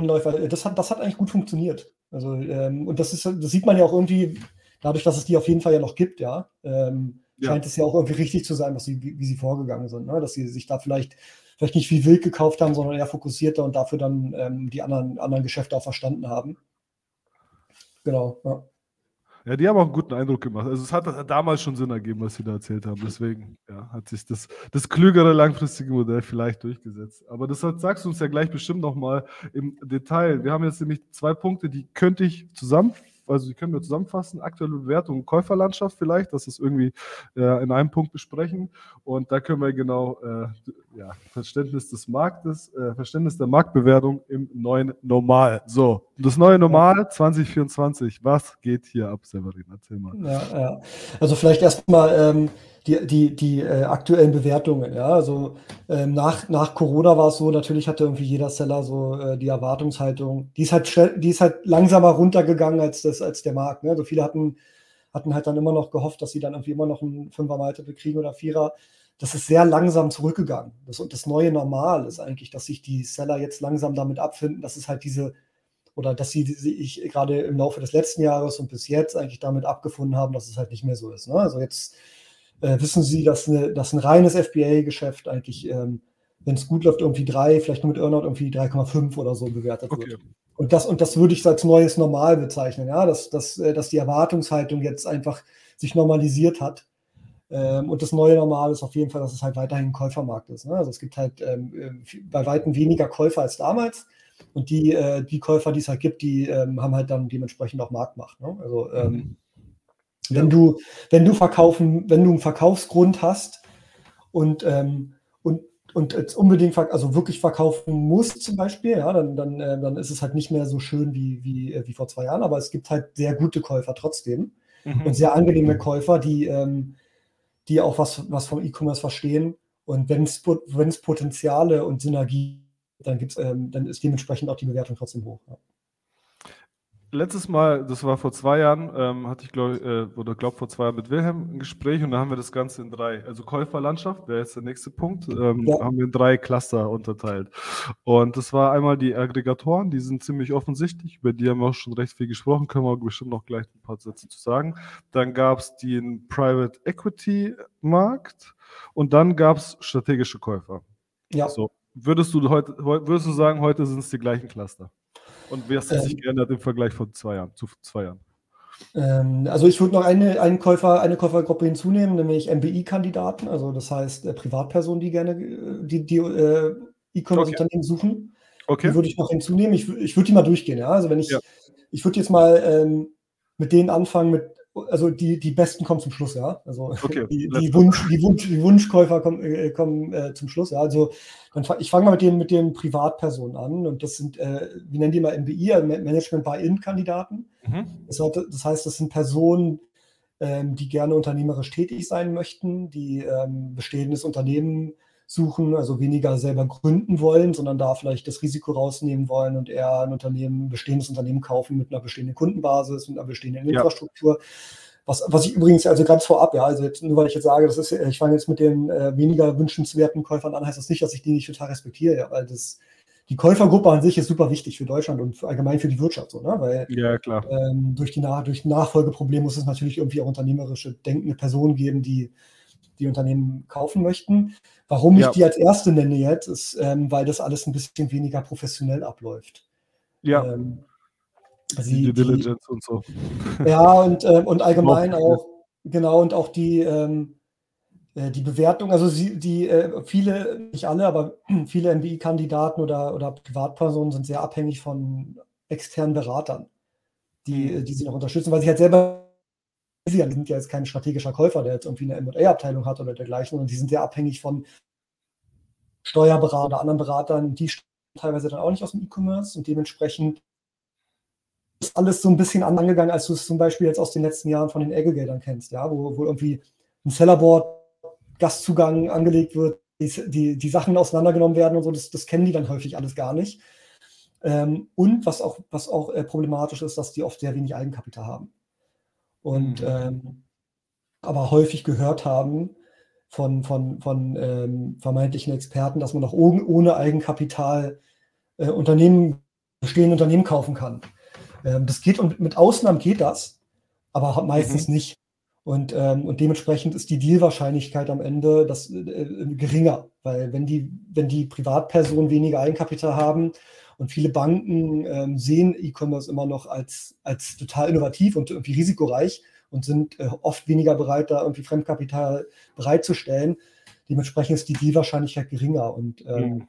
läuft, weil das hat, das hat eigentlich gut funktioniert. Also, ähm, und das ist, das sieht man ja auch irgendwie, dadurch, dass es die auf jeden Fall ja noch gibt, ja, ähm, ja. scheint es ja auch irgendwie richtig zu sein, was sie, wie, wie sie vorgegangen sind, ne? dass sie sich da vielleicht, vielleicht nicht wie wild gekauft haben, sondern eher fokussierter und dafür dann ähm, die anderen, anderen Geschäfte auch verstanden haben. Genau, ja. Ja, die haben auch einen guten Eindruck gemacht. Also es hat damals schon Sinn ergeben, was sie da erzählt haben. Deswegen ja, hat sich das, das klügere langfristige Modell vielleicht durchgesetzt. Aber das hat, sagst du uns ja gleich bestimmt nochmal im Detail. Wir haben jetzt nämlich zwei Punkte, die könnte ich zusammenfassen also die können wir zusammenfassen, aktuelle Bewertung Käuferlandschaft vielleicht, dass es irgendwie äh, in einem Punkt besprechen. Und da können wir genau äh, ja, Verständnis des Marktes, äh, Verständnis der Marktbewertung im neuen Normal. So, das neue Normal 2024, was geht hier ab, Severin? Erzähl mal. Ja, ja. Also vielleicht erstmal ähm, die, die, die äh, aktuellen Bewertungen. Ja, also ähm, nach, nach Corona war es so, natürlich hatte irgendwie jeder Seller so äh, die Erwartungshaltung. Die ist halt die ist halt langsamer runtergegangen als das, als der Markt. Ne? Also viele hatten, hatten halt dann immer noch gehofft, dass sie dann irgendwie immer noch einen Fünfer Multiple kriegen oder Vierer. Das ist sehr langsam zurückgegangen. Das, und das neue Normal ist eigentlich, dass sich die Seller jetzt langsam damit abfinden, dass es halt diese oder dass sie sich gerade im Laufe des letzten Jahres und bis jetzt eigentlich damit abgefunden haben, dass es halt nicht mehr so ist. Ne? Also jetzt äh, wissen Sie, dass, eine, dass ein reines FBA-Geschäft eigentlich, ähm, wenn es gut läuft, irgendwie drei, vielleicht nur mit Earnout irgendwie 3,5 oder so bewertet okay. wird. Und das, und das würde ich als neues Normal bezeichnen, ja, dass, dass, äh, dass die Erwartungshaltung jetzt einfach sich normalisiert hat. Ähm, und das neue Normal ist auf jeden Fall, dass es halt weiterhin ein Käufermarkt ist. Ne? Also es gibt halt ähm, äh, bei weitem weniger Käufer als damals. Und die, äh, die Käufer, die es halt gibt, die ähm, haben halt dann dementsprechend auch Marktmacht. Ne? Also ähm, mhm. Wenn du, wenn du verkaufen, wenn du einen Verkaufsgrund hast und, ähm, und, und jetzt unbedingt, also wirklich verkaufen musst zum Beispiel, ja, dann, dann, äh, dann ist es halt nicht mehr so schön wie, wie, äh, wie vor zwei Jahren, aber es gibt halt sehr gute Käufer trotzdem mhm. und sehr angenehme Käufer, die, ähm, die auch was, was vom E-Commerce verstehen. Und wenn es Potenziale und Synergie, dann gibt's, ähm, dann ist dementsprechend auch die Bewertung trotzdem hoch. Ja letztes Mal, das war vor zwei Jahren, ähm, hatte ich glaube äh, oder glaube vor zwei Jahren mit Wilhelm ein Gespräch und da haben wir das Ganze in drei, also Käuferlandschaft wäre jetzt der nächste Punkt, ähm, ja. haben wir in drei Cluster unterteilt. Und das war einmal die Aggregatoren, die sind ziemlich offensichtlich, über die haben wir auch schon recht viel gesprochen, können wir bestimmt noch gleich ein paar Sätze zu sagen. Dann gab es den Private Equity Markt und dann gab es strategische Käufer. Ja. So, würdest du heute, würdest du sagen, heute sind es die gleichen Cluster? Und wie hast du sich ähm, geändert im Vergleich von zwei Jahren, zu zwei Jahren? Ähm, also ich würde noch eine, einen Käufer, eine Käufergruppe hinzunehmen, nämlich MBI-Kandidaten, also das heißt äh, Privatpersonen, die gerne äh, die, die äh, E-Commerce-Unternehmen okay. suchen. Okay. Die würde ich noch hinzunehmen. Ich, ich würde die mal durchgehen, ja. Also wenn ich, ja. ich würde jetzt mal ähm, mit denen anfangen, mit also die, die Besten kommen zum Schluss, ja. Also okay, die, die, Wunsch, die, Wunsch, die Wunschkäufer kommen, äh, kommen äh, zum Schluss, ja. Also dann, ich fange mal mit den, mit den Privatpersonen an und das sind, äh, wie nennen die mal MBI, also Management Buy-In-Kandidaten. Mhm. Das, das, heißt, das sind Personen, ähm, die gerne unternehmerisch tätig sein möchten, die ähm, bestehendes Unternehmen suchen, also weniger selber gründen wollen, sondern da vielleicht das Risiko rausnehmen wollen und eher ein Unternehmen, bestehendes Unternehmen kaufen mit einer bestehenden Kundenbasis, mit einer bestehenden Infrastruktur. Ja. Was, was ich übrigens, also ganz vorab, ja, also jetzt, nur weil ich jetzt sage, das ist, ich fange jetzt mit den äh, weniger wünschenswerten Käufern an, heißt das nicht, dass ich die nicht total respektiere, ja, weil das, die Käufergruppe an sich ist super wichtig für Deutschland und für, allgemein für die Wirtschaft, so, ne? Weil ja, klar. Ähm, durch die Nach durch Nachfolgeprobleme muss es natürlich irgendwie auch unternehmerische denkende Personen geben, die die Unternehmen kaufen möchten. Warum ich die als erste nenne jetzt, ist, ähm, weil das alles ein bisschen weniger professionell abläuft. Ja. Ähm, die Due Diligence und so. Ja, und, ähm, und allgemein auch, genau, und auch die, ähm, äh, die Bewertung, also sie, die äh, viele, nicht alle, aber viele MBI-Kandidaten oder, oder Privatpersonen sind sehr abhängig von externen Beratern, die, mhm. die sie noch unterstützen, weil sie halt selber die sind ja jetzt kein strategischer Käufer, der jetzt irgendwie eine M&A-Abteilung hat oder dergleichen, sondern die sind sehr abhängig von Steuerberatern oder anderen Beratern, die teilweise dann auch nicht aus dem E-Commerce und dementsprechend ist alles so ein bisschen angegangen, als du es zum Beispiel jetzt aus den letzten Jahren von den Aggregatern kennst, ja, wo, wo irgendwie ein Sellerboard, Gastzugang angelegt wird, die, die, die Sachen auseinandergenommen werden und so, das, das kennen die dann häufig alles gar nicht. Ähm, und was auch, was auch äh, problematisch ist, dass die oft sehr wenig Eigenkapital haben und mhm. ähm, aber häufig gehört haben von, von, von ähm, vermeintlichen Experten, dass man auch ohne, Eigenkapital äh, Unternehmen, bestehende Unternehmen kaufen kann. Ähm, das geht und mit Ausnahmen geht das, aber meistens mhm. nicht. Und, ähm, und dementsprechend ist die Dealwahrscheinlichkeit am Ende das, äh, äh, geringer, weil wenn die, wenn die Privatpersonen weniger Eigenkapital haben und viele Banken ähm, sehen E-Commerce immer noch als, als total innovativ und irgendwie risikoreich und sind äh, oft weniger bereit, da irgendwie Fremdkapital bereitzustellen. Dementsprechend ist die Dealwahrscheinlichkeit geringer und, ähm, mhm.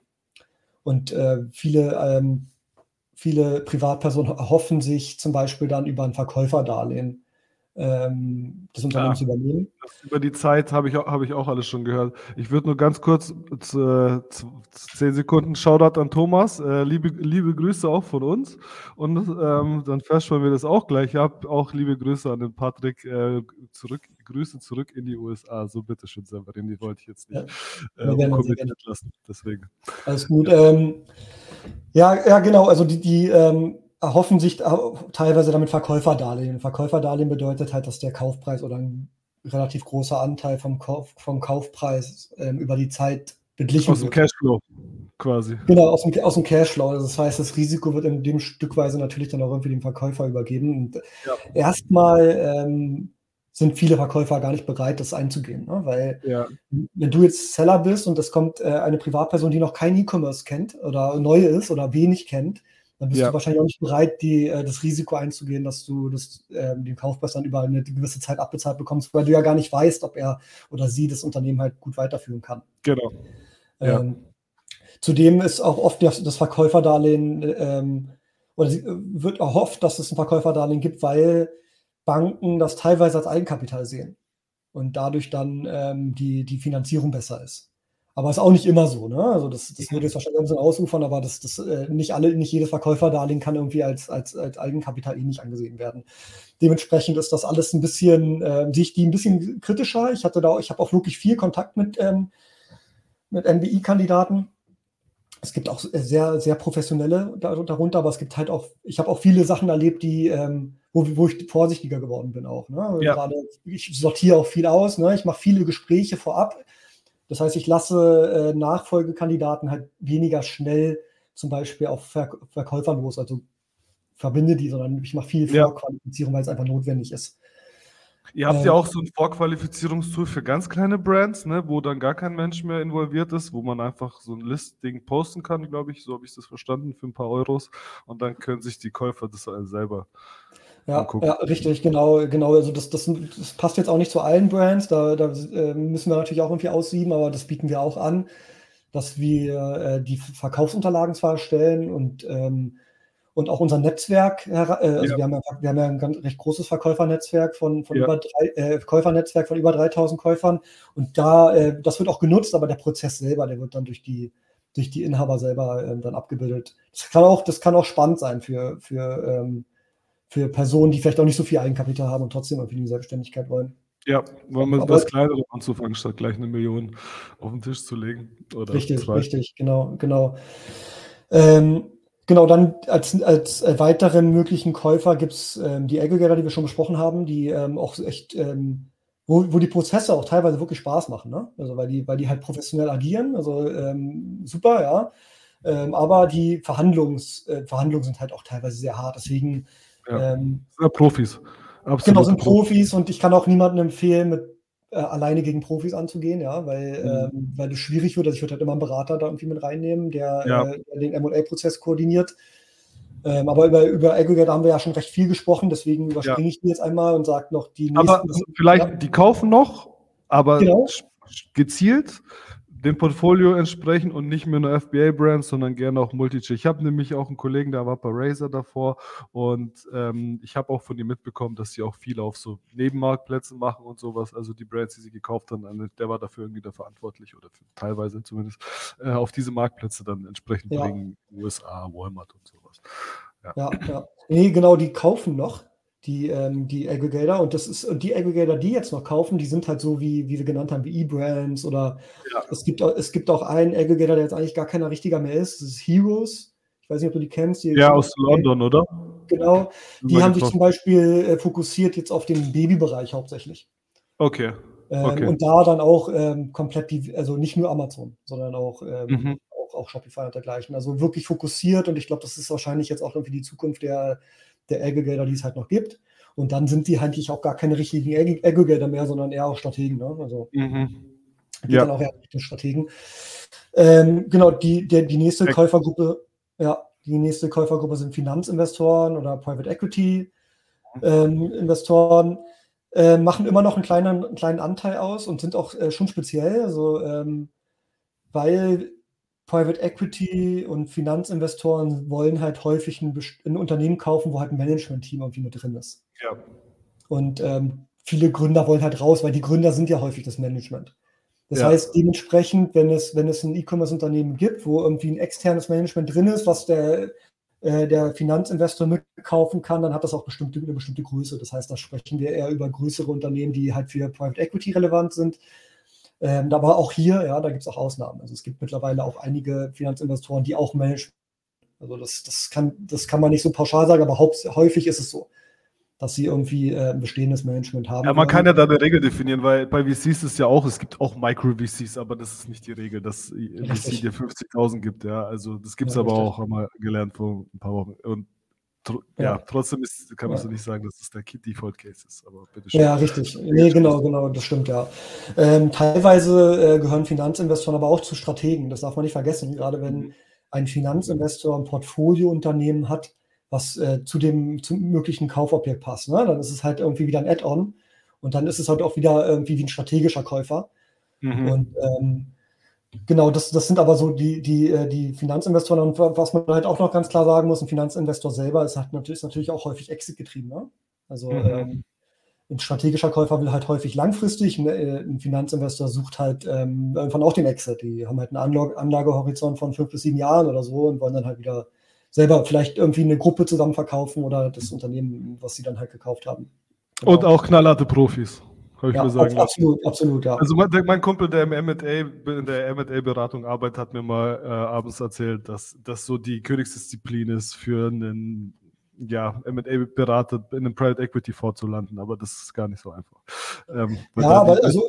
und äh, viele ähm, viele Privatpersonen erhoffen sich zum Beispiel dann über ein Verkäuferdarlehen ähm, das Unternehmen ja, zu übernehmen. über die Zeit habe ich, auch, hab ich auch alles schon gehört. Ich würde nur ganz kurz zehn Sekunden Shoutout an Thomas. Äh, liebe, liebe Grüße auch von uns. Und ähm, dann feststellen wir das auch gleich ab. Auch liebe Grüße an den Patrick. Äh, zurück, Grüße zurück in die USA. So bitteschön, Severin. Die wollte ich jetzt nicht ja, äh, lassen. Deswegen. Alles gut. Ähm, ja, ja, genau. Also die, die ähm, erhoffen sich teilweise damit Verkäuferdarlehen. Verkäuferdarlehen bedeutet halt, dass der Kaufpreis oder ein relativ großer Anteil vom, Kauf, vom Kaufpreis ähm, über die Zeit beglichen aus wird. Aus dem Cashflow quasi. Genau, aus dem, aus dem Cashflow. Also das heißt, das Risiko wird in dem Stückweise natürlich dann auch irgendwie dem Verkäufer übergeben. Und ja. erstmal ähm, sind viele Verkäufer gar nicht bereit, das einzugehen. Ne? Weil ja. wenn du jetzt Seller bist und es kommt äh, eine Privatperson, die noch kein E-Commerce kennt oder neu ist oder wenig kennt, dann bist ja. du wahrscheinlich auch nicht bereit, die, äh, das Risiko einzugehen, dass du das, äh, den Kaufpreis dann über eine gewisse Zeit abbezahlt bekommst, weil du ja gar nicht weißt, ob er oder sie das Unternehmen halt gut weiterführen kann. Genau. Ähm, Zudem ist auch oft das, das Verkäuferdarlehen ähm, oder äh, wird erhofft, dass es ein Verkäuferdarlehen gibt, weil Banken das teilweise als Eigenkapital sehen und dadurch dann ähm, die, die Finanzierung besser ist. Aber ist auch nicht immer so, ne? Also das, das würde jetzt wahrscheinlich ein bisschen ausufern, aber das, das äh, nicht alle, nicht jedes Verkäuferdarlehen kann irgendwie als, als, als Eigenkapital ähnlich angesehen werden. Dementsprechend ist das alles ein bisschen, äh, sehe ich die ein bisschen kritischer. Ich hatte da, ich habe auch wirklich viel Kontakt mit, ähm, mit NBI-Kandidaten. Es gibt auch sehr, sehr professionelle darunter, aber es gibt halt auch, ich habe auch viele Sachen erlebt, die, ähm, wo, wo ich vorsichtiger geworden bin auch. Ne? Ja. Gerade, ich sortiere auch viel aus, ne? ich mache viele Gespräche vorab das heißt, ich lasse äh, Nachfolgekandidaten halt weniger schnell zum Beispiel auf Ver Verkäufern los, also verbinde die, sondern ich mache viel ja. Vorqualifizierung, weil es einfach notwendig ist. Ihr habt ja auch so ein Vorqualifizierungstool für ganz kleine Brands, ne, wo dann gar kein Mensch mehr involviert ist, wo man einfach so ein Listing posten kann, glaube ich, so habe ich das verstanden, für ein paar Euros. Und dann können sich die Käufer das selber ja, ja, richtig, genau, genau. Also das, das, das, passt jetzt auch nicht zu allen Brands, da, da äh, müssen wir natürlich auch irgendwie aussieben, aber das bieten wir auch an, dass wir äh, die Verkaufsunterlagen zwar erstellen und, ähm, und auch unser Netzwerk, äh, also ja. wir, haben ja, wir haben ja ein ganz, recht großes Verkäufernetzwerk von, von ja. über drei, äh, Käufernetzwerk von über 3000 Käufern und da, äh, das wird auch genutzt, aber der Prozess selber, der wird dann durch die durch die Inhaber selber ähm, dann abgebildet. Das kann auch, das kann auch spannend sein für, für ähm, für Personen, die vielleicht auch nicht so viel Eigenkapital haben und trotzdem irgendwie die Selbstständigkeit wollen. Ja, wollen wir das kleinere anzufangen, statt gleich eine Million auf den Tisch zu legen. Oder richtig, zwei. richtig, genau, genau. Ähm, genau, dann als, als weiteren möglichen Käufer gibt es ähm, die Aggregator, die wir schon besprochen haben, die ähm, auch echt, ähm, wo, wo die Prozesse auch teilweise wirklich Spaß machen, ne? Also weil die, weil die halt professionell agieren, also ähm, super, ja. Ähm, aber die Verhandlungs, äh, Verhandlungen sind halt auch teilweise sehr hart. Deswegen ja. Ähm, Profis. Absolut genau, sind Profis und ich kann auch niemandem empfehlen, mit äh, alleine gegen Profis anzugehen, ja, weil, mhm. ähm, weil es schwierig wird. Also ich würde halt immer einen Berater da irgendwie mit reinnehmen, der, ja. äh, der den MA-Prozess koordiniert. Ähm, aber über, über Aggregate haben wir ja schon recht viel gesprochen, deswegen überspringe ja. ich die jetzt einmal und sage noch die nächsten. Aber vielleicht, ja. die kaufen noch, aber genau. gezielt dem Portfolio entsprechen und nicht mehr nur FBA-Brands, sondern gerne auch Multi-Chip. Ich habe nämlich auch einen Kollegen, der war bei Razer davor und ähm, ich habe auch von ihm mitbekommen, dass sie auch viel auf so Nebenmarktplätzen machen und sowas. Also die Brands, die sie gekauft haben, der war dafür irgendwie da verantwortlich oder für, teilweise zumindest äh, auf diese Marktplätze dann entsprechend ja. bringen, USA, Walmart und sowas. Ja. ja, ja. Nee, genau, die kaufen noch die, ähm, die Aggregator. Und das ist, und die Aggregator, die jetzt noch kaufen, die sind halt so, wie, wie wir genannt haben, wie E-Brands oder ja. es, gibt, es gibt auch einen Aggregator, der jetzt eigentlich gar keiner richtiger mehr ist. Das ist Heroes. Ich weiß nicht, ob du die kennst. Die ja, aus London, oder? Genau. Die haben sich zum Beispiel äh, fokussiert jetzt auf den Babybereich hauptsächlich. Okay. Ähm, okay. Und da dann auch ähm, komplett die, also nicht nur Amazon, sondern auch, ähm, mhm. auch, auch, Shopify und dergleichen. Also wirklich fokussiert und ich glaube, das ist wahrscheinlich jetzt auch irgendwie die Zukunft der, der Aggregator, die es halt noch gibt. Und dann sind die eigentlich auch gar keine richtigen Aggregator mehr, sondern eher auch Strategen. Ne? Also mhm. ja. dann auch eher Richtung Strategen. Ähm, genau, die, der, die nächste Käufergruppe, ja, die nächste Käufergruppe sind Finanzinvestoren oder Private Equity ähm, Investoren. Äh, machen immer noch einen kleinen, einen kleinen Anteil aus und sind auch äh, schon speziell, also ähm, weil Private Equity und Finanzinvestoren wollen halt häufig ein, ein Unternehmen kaufen, wo halt ein Management-Team irgendwie mit drin ist. Ja. Und ähm, viele Gründer wollen halt raus, weil die Gründer sind ja häufig das Management. Das ja. heißt, dementsprechend, wenn es, wenn es ein E-Commerce-Unternehmen gibt, wo irgendwie ein externes Management drin ist, was der, äh, der Finanzinvestor mitkaufen kann, dann hat das auch bestimmte, eine bestimmte Größe. Das heißt, da sprechen wir eher über größere Unternehmen, die halt für Private Equity relevant sind. Ähm, aber auch hier, ja, da gibt es auch Ausnahmen. Also es gibt mittlerweile auch einige Finanzinvestoren, die auch managen. Also das, das, kann, das kann man nicht so pauschal sagen, aber häufig ist es so, dass sie irgendwie äh, ein bestehendes Management haben. Ja, man kann ja da eine Regel definieren, weil bei VCs ist es ja auch, es gibt auch Micro-VCs, aber das ist nicht die Regel, dass VC dir 50.000 gibt, ja. Also das gibt es ja, aber richtig. auch, haben wir gelernt vor ein paar Wochen. Und ja, ja, trotzdem ist, kann man ja. so nicht sagen, dass das der Default Case ist. Aber bitte schön. Ja, richtig. Nee, genau, genau, das stimmt ja. Ähm, teilweise äh, gehören Finanzinvestoren aber auch zu Strategen. Das darf man nicht vergessen. Gerade wenn mhm. ein Finanzinvestor ein Portfoliounternehmen hat, was äh, zu dem zum möglichen Kaufobjekt passt, ne? dann ist es halt irgendwie wieder ein Add-on und dann ist es halt auch wieder irgendwie wie ein strategischer Käufer. Mhm. Und ähm, Genau, das, das sind aber so die, die, äh, die Finanzinvestoren. Und was man halt auch noch ganz klar sagen muss, ein Finanzinvestor selber ist, halt natürlich, ist natürlich auch häufig Exit getrieben. Ne? Also mhm. ähm, ein strategischer Käufer will halt häufig langfristig, ein, äh, ein Finanzinvestor sucht halt ähm, irgendwann auch den Exit. Die haben halt einen Anlage, Anlagehorizont von fünf bis sieben Jahren oder so und wollen dann halt wieder selber vielleicht irgendwie eine Gruppe zusammen verkaufen oder das Unternehmen, was sie dann halt gekauft haben. Genau. Und auch knallharte Profis habe ich ja, mir sagen absolut, absolut, ja. Also mein, mein Kumpel, der im M&A, in der M&A-Beratung arbeitet, hat mir mal äh, abends erzählt, dass das so die Königsdisziplin ist für einen ja, M&A-Berater in einem Private Equity vorzulanden, aber das ist gar nicht so einfach. Ähm, ja, aber also,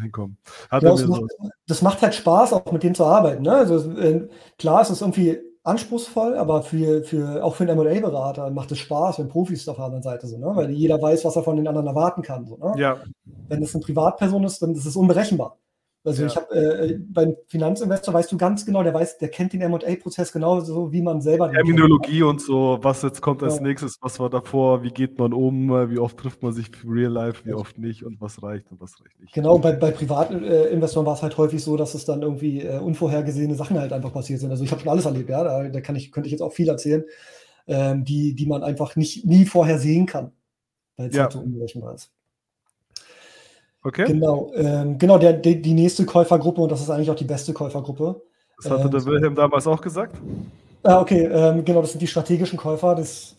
hinkommen. Ja, das, macht, das, macht, halt Spaß, auch mit dem zu arbeiten. Ne? Also äh, klar ist es irgendwie anspruchsvoll, aber für, für, auch für einen MA-Berater macht es Spaß, wenn Profis auf der anderen Seite sind, ne? weil jeder weiß, was er von den anderen erwarten kann. So, ne? ja. Wenn es eine Privatperson ist, dann ist es unberechenbar. Also ja. ich habe äh, beim Finanzinvestor weißt du ganz genau, der weiß, der kennt den M&A-Prozess genauso, wie man selber. Terminologie und so, was jetzt kommt als ja. nächstes, was war davor, wie geht man um, wie oft trifft man sich für Real Life, wie oft nicht und was reicht und was reicht nicht. Genau, bei, bei Privatinvestoren war es halt häufig so, dass es dann irgendwie äh, unvorhergesehene Sachen halt einfach passiert sind. Also ich habe schon alles erlebt, ja, da, da, kann ich, könnte ich jetzt auch viel erzählen, ähm, die, die man einfach nicht nie vorher sehen kann, weil es ja. halt so unberechenbar ist. Okay. Genau, ähm, genau der, die, die, nächste Käufergruppe, und das ist eigentlich auch die beste Käufergruppe. Das hatte ähm, der Wilhelm damals auch gesagt. Ah, okay, ähm, genau, das sind die strategischen Käufer. Das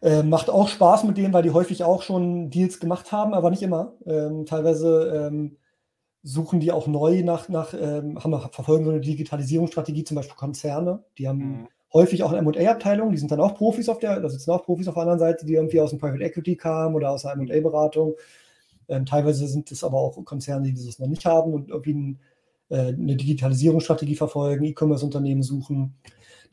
äh, macht auch Spaß mit denen, weil die häufig auch schon Deals gemacht haben, aber nicht immer. Ähm, teilweise ähm, suchen die auch neu nach, nach ähm, haben, verfolgen so eine Digitalisierungsstrategie, zum Beispiel Konzerne. Die haben mhm. häufig auch eine MA-Abteilung, die sind dann auch Profis auf der, da sitzen auch Profis auf der anderen Seite, die irgendwie aus dem Private Equity kamen oder aus der MA-Beratung ähm, teilweise sind es aber auch Konzerne, die das noch nicht haben und irgendwie ein, äh, eine Digitalisierungsstrategie verfolgen, E-Commerce-Unternehmen suchen.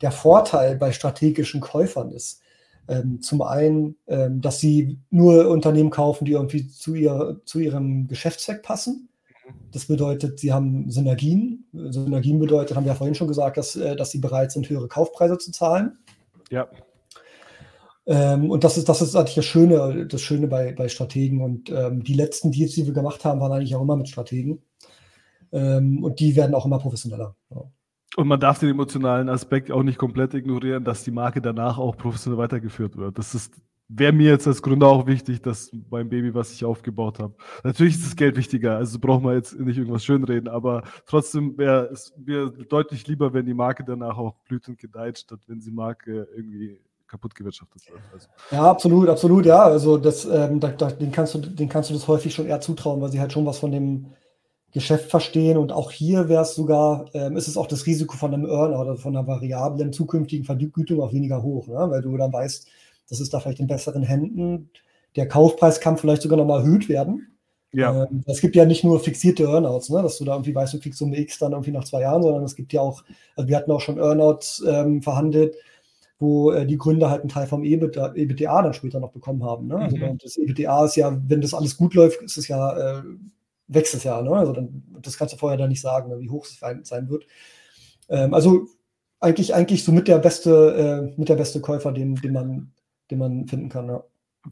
Der Vorteil bei strategischen Käufern ist, ähm, zum einen, ähm, dass sie nur Unternehmen kaufen, die irgendwie zu, ihr, zu ihrem Geschäftszweck passen. Das bedeutet, sie haben Synergien. Synergien bedeutet, haben wir ja vorhin schon gesagt, dass, äh, dass sie bereit sind, höhere Kaufpreise zu zahlen. Ja. Ähm, und das ist, das ist eigentlich das Schöne, das Schöne bei, bei Strategen. Und ähm, die letzten Deals, die wir gemacht haben, waren eigentlich auch immer mit Strategen. Ähm, und die werden auch immer professioneller. Ja. Und man darf den emotionalen Aspekt auch nicht komplett ignorieren, dass die Marke danach auch professionell weitergeführt wird. Das ist wäre mir jetzt als Gründer auch wichtig, dass mein Baby, was ich aufgebaut habe. Natürlich ist das Geld wichtiger, also braucht man jetzt nicht irgendwas schönreden, aber trotzdem wäre es mir deutlich lieber, wenn die Marke danach auch blüht und gedeiht, statt wenn sie Marke irgendwie kaputt gewirtschaftet wird. Also. Ja, absolut, absolut, ja. Also das, ähm, da, da, den, kannst du, den kannst du das häufig schon eher zutrauen, weil sie halt schon was von dem Geschäft verstehen. Und auch hier wäre es sogar, ähm, ist es auch das Risiko von einem Earn oder von einer variablen zukünftigen Vergütung auch weniger hoch, ne? weil du dann weißt, das ist da vielleicht in besseren Händen. Der Kaufpreis kann vielleicht sogar nochmal erhöht werden. Ja. Ähm, es gibt ja nicht nur fixierte Earnouts, ne, dass du da irgendwie weißt, du kriegst Summe X dann irgendwie nach zwei Jahren, sondern es gibt ja auch, also wir hatten auch schon Earnouts ähm, verhandelt, wo äh, die Gründer halt einen Teil vom EBITDA, EBITDA, dann später noch bekommen haben. Ne? Also mhm. das EBITDA ist ja, wenn das alles gut läuft, ist es ja, äh, wächst es ja. Ne? Also dann, das kannst du vorher dann nicht sagen, ne, wie hoch es sein wird. Ähm, also eigentlich, eigentlich so mit der beste, äh, mit der beste Käufer, den, den, man, den man finden kann. Ja.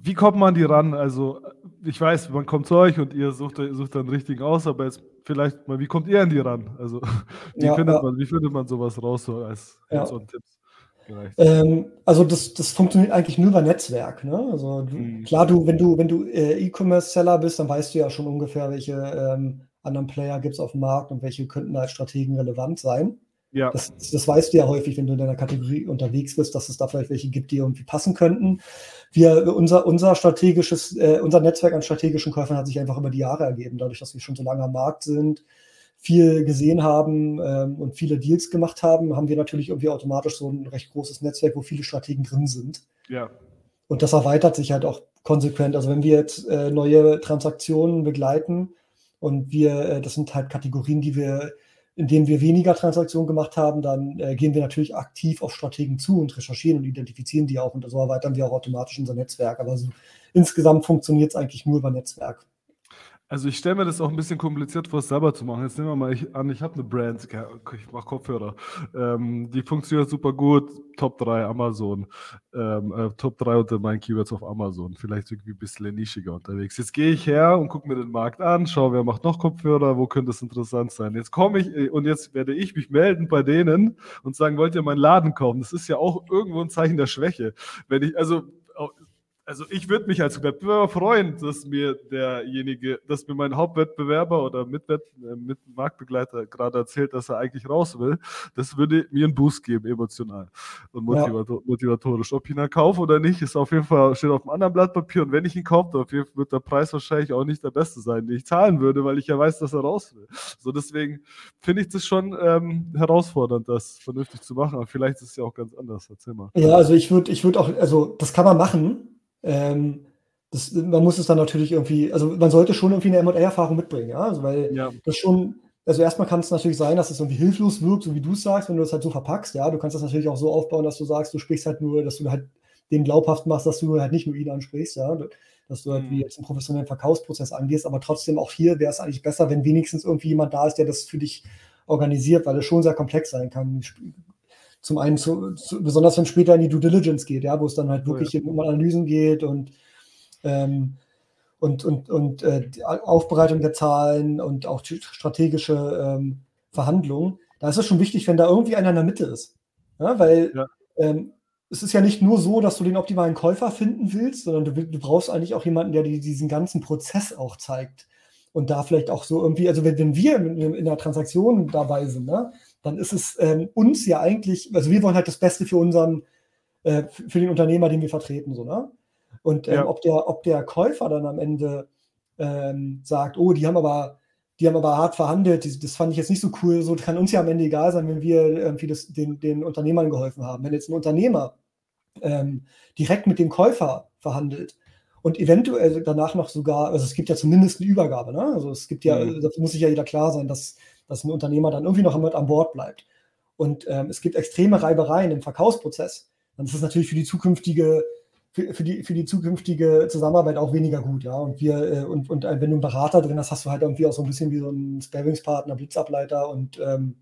Wie kommt man die ran? Also, ich weiß, man kommt zu euch und ihr sucht, sucht dann richtig aus, aber jetzt vielleicht mal, wie kommt ihr an die ran? Also, wie, ja, findet, ja. Man, wie findet man sowas raus so als Hands-on-Tipps? Ähm, also das, das funktioniert eigentlich nur über Netzwerk. Ne? Also du, mhm. klar, du, wenn du, wenn du äh, E-Commerce-Seller bist, dann weißt du ja schon ungefähr, welche ähm, anderen Player gibt es auf dem Markt und welche könnten als Strategen relevant sein. Ja. Das, das, weißt du ja häufig, wenn du in deiner Kategorie unterwegs bist, dass es da vielleicht welche gibt, die irgendwie passen könnten. Wir, unser, unser strategisches, äh, unser Netzwerk an strategischen Käufern hat sich einfach über die Jahre ergeben, dadurch, dass wir schon so lange am Markt sind, viel gesehen haben ähm, und viele Deals gemacht haben, haben wir natürlich irgendwie automatisch so ein recht großes Netzwerk, wo viele Strategen drin sind. Ja. Und das erweitert sich halt auch konsequent. Also wenn wir jetzt äh, neue Transaktionen begleiten und wir, äh, das sind halt Kategorien, die wir indem wir weniger Transaktionen gemacht haben, dann äh, gehen wir natürlich aktiv auf Strategen zu und recherchieren und identifizieren die auch und so erweitern wir auch automatisch unser Netzwerk. Aber so, insgesamt funktioniert es eigentlich nur über Netzwerk. Also ich stelle mir das auch ein bisschen kompliziert vor, es selber zu machen. Jetzt nehmen wir mal ich, an, ich habe eine Brand, ich mache Kopfhörer. Ähm, die funktioniert super gut, Top 3 Amazon, ähm, äh, Top 3 unter meinen Keywords auf Amazon. Vielleicht irgendwie ein bisschen nischiger unterwegs. Jetzt gehe ich her und gucke mir den Markt an, schaue, wer macht noch Kopfhörer, wo könnte es interessant sein. Jetzt komme ich äh, und jetzt werde ich mich melden bei denen und sagen, wollt ihr meinen Laden kaufen? Das ist ja auch irgendwo ein Zeichen der Schwäche. Wenn ich, also also ich würde mich als Wettbewerber freuen, dass mir derjenige, dass mir mein Hauptwettbewerber oder Mitwett, äh, mit Marktbegleiter gerade erzählt, dass er eigentlich raus will. Das würde mir einen Boost geben, emotional und motivator ja. motivatorisch. Ob ich ihn kaufe oder nicht, ist auf jeden Fall, steht auf einem anderen Blatt Papier. Und wenn ich ihn kaufe, wird der Preis wahrscheinlich auch nicht der beste sein, den ich zahlen würde, weil ich ja weiß, dass er raus will. So deswegen finde ich das schon ähm, herausfordernd, das vernünftig zu machen. Aber vielleicht ist es ja auch ganz anders. Erzähl mal. Ja, also ich würde ich würd auch, also das kann man machen. Ähm, das, man muss es dann natürlich irgendwie, also man sollte schon irgendwie eine MA-Erfahrung mitbringen, ja, also weil ja. das schon, also erstmal kann es natürlich sein, dass es irgendwie hilflos wirkt, so wie du es sagst, wenn du das halt so verpackst, ja, du kannst das natürlich auch so aufbauen, dass du sagst, du sprichst halt nur, dass du halt den glaubhaft machst, dass du halt nicht nur ihn ansprichst, ja, dass du halt mhm. wie jetzt einen professionellen Verkaufsprozess angehst, aber trotzdem auch hier wäre es eigentlich besser, wenn wenigstens irgendwie jemand da ist, der das für dich organisiert, weil es schon sehr komplex sein kann zum einen zu, zu, besonders wenn es später in die Due Diligence geht, ja, wo es dann halt wirklich oh ja. um Analysen geht und ähm, und, und, und äh, Aufbereitung der Zahlen und auch strategische ähm, Verhandlungen, da ist es schon wichtig, wenn da irgendwie einer in der Mitte ist. Ja, weil ja. Ähm, es ist ja nicht nur so, dass du den optimalen Käufer finden willst, sondern du, du brauchst eigentlich auch jemanden, der dir diesen ganzen Prozess auch zeigt. Und da vielleicht auch so irgendwie, also wenn, wenn wir in, in der Transaktion dabei sind, ne, dann ist es ähm, uns ja eigentlich, also wir wollen halt das Beste für unseren, äh, für den Unternehmer, den wir vertreten, so, ne? Und ähm, ja. ob, der, ob der Käufer dann am Ende ähm, sagt, oh, die haben aber, die haben aber hart verhandelt, die, das fand ich jetzt nicht so cool, so kann uns ja am Ende egal sein, wenn wir irgendwie das, den, den Unternehmern geholfen haben. Wenn jetzt ein Unternehmer ähm, direkt mit dem Käufer verhandelt und eventuell danach noch sogar, also es gibt ja zumindest eine Übergabe, ne? Also es gibt ja, mhm. das muss sich ja jeder klar sein, dass dass ein Unternehmer dann irgendwie noch mit an Bord bleibt. Und ähm, es gibt extreme Reibereien im Verkaufsprozess. Dann ist es natürlich für die zukünftige für, für, die, für die zukünftige Zusammenarbeit auch weniger gut, ja. Und wir, äh, und, und äh, wenn du einen Berater drin hast, hast du halt irgendwie auch so ein bisschen wie so einen Sparringspartner, Blitzableiter und, ähm,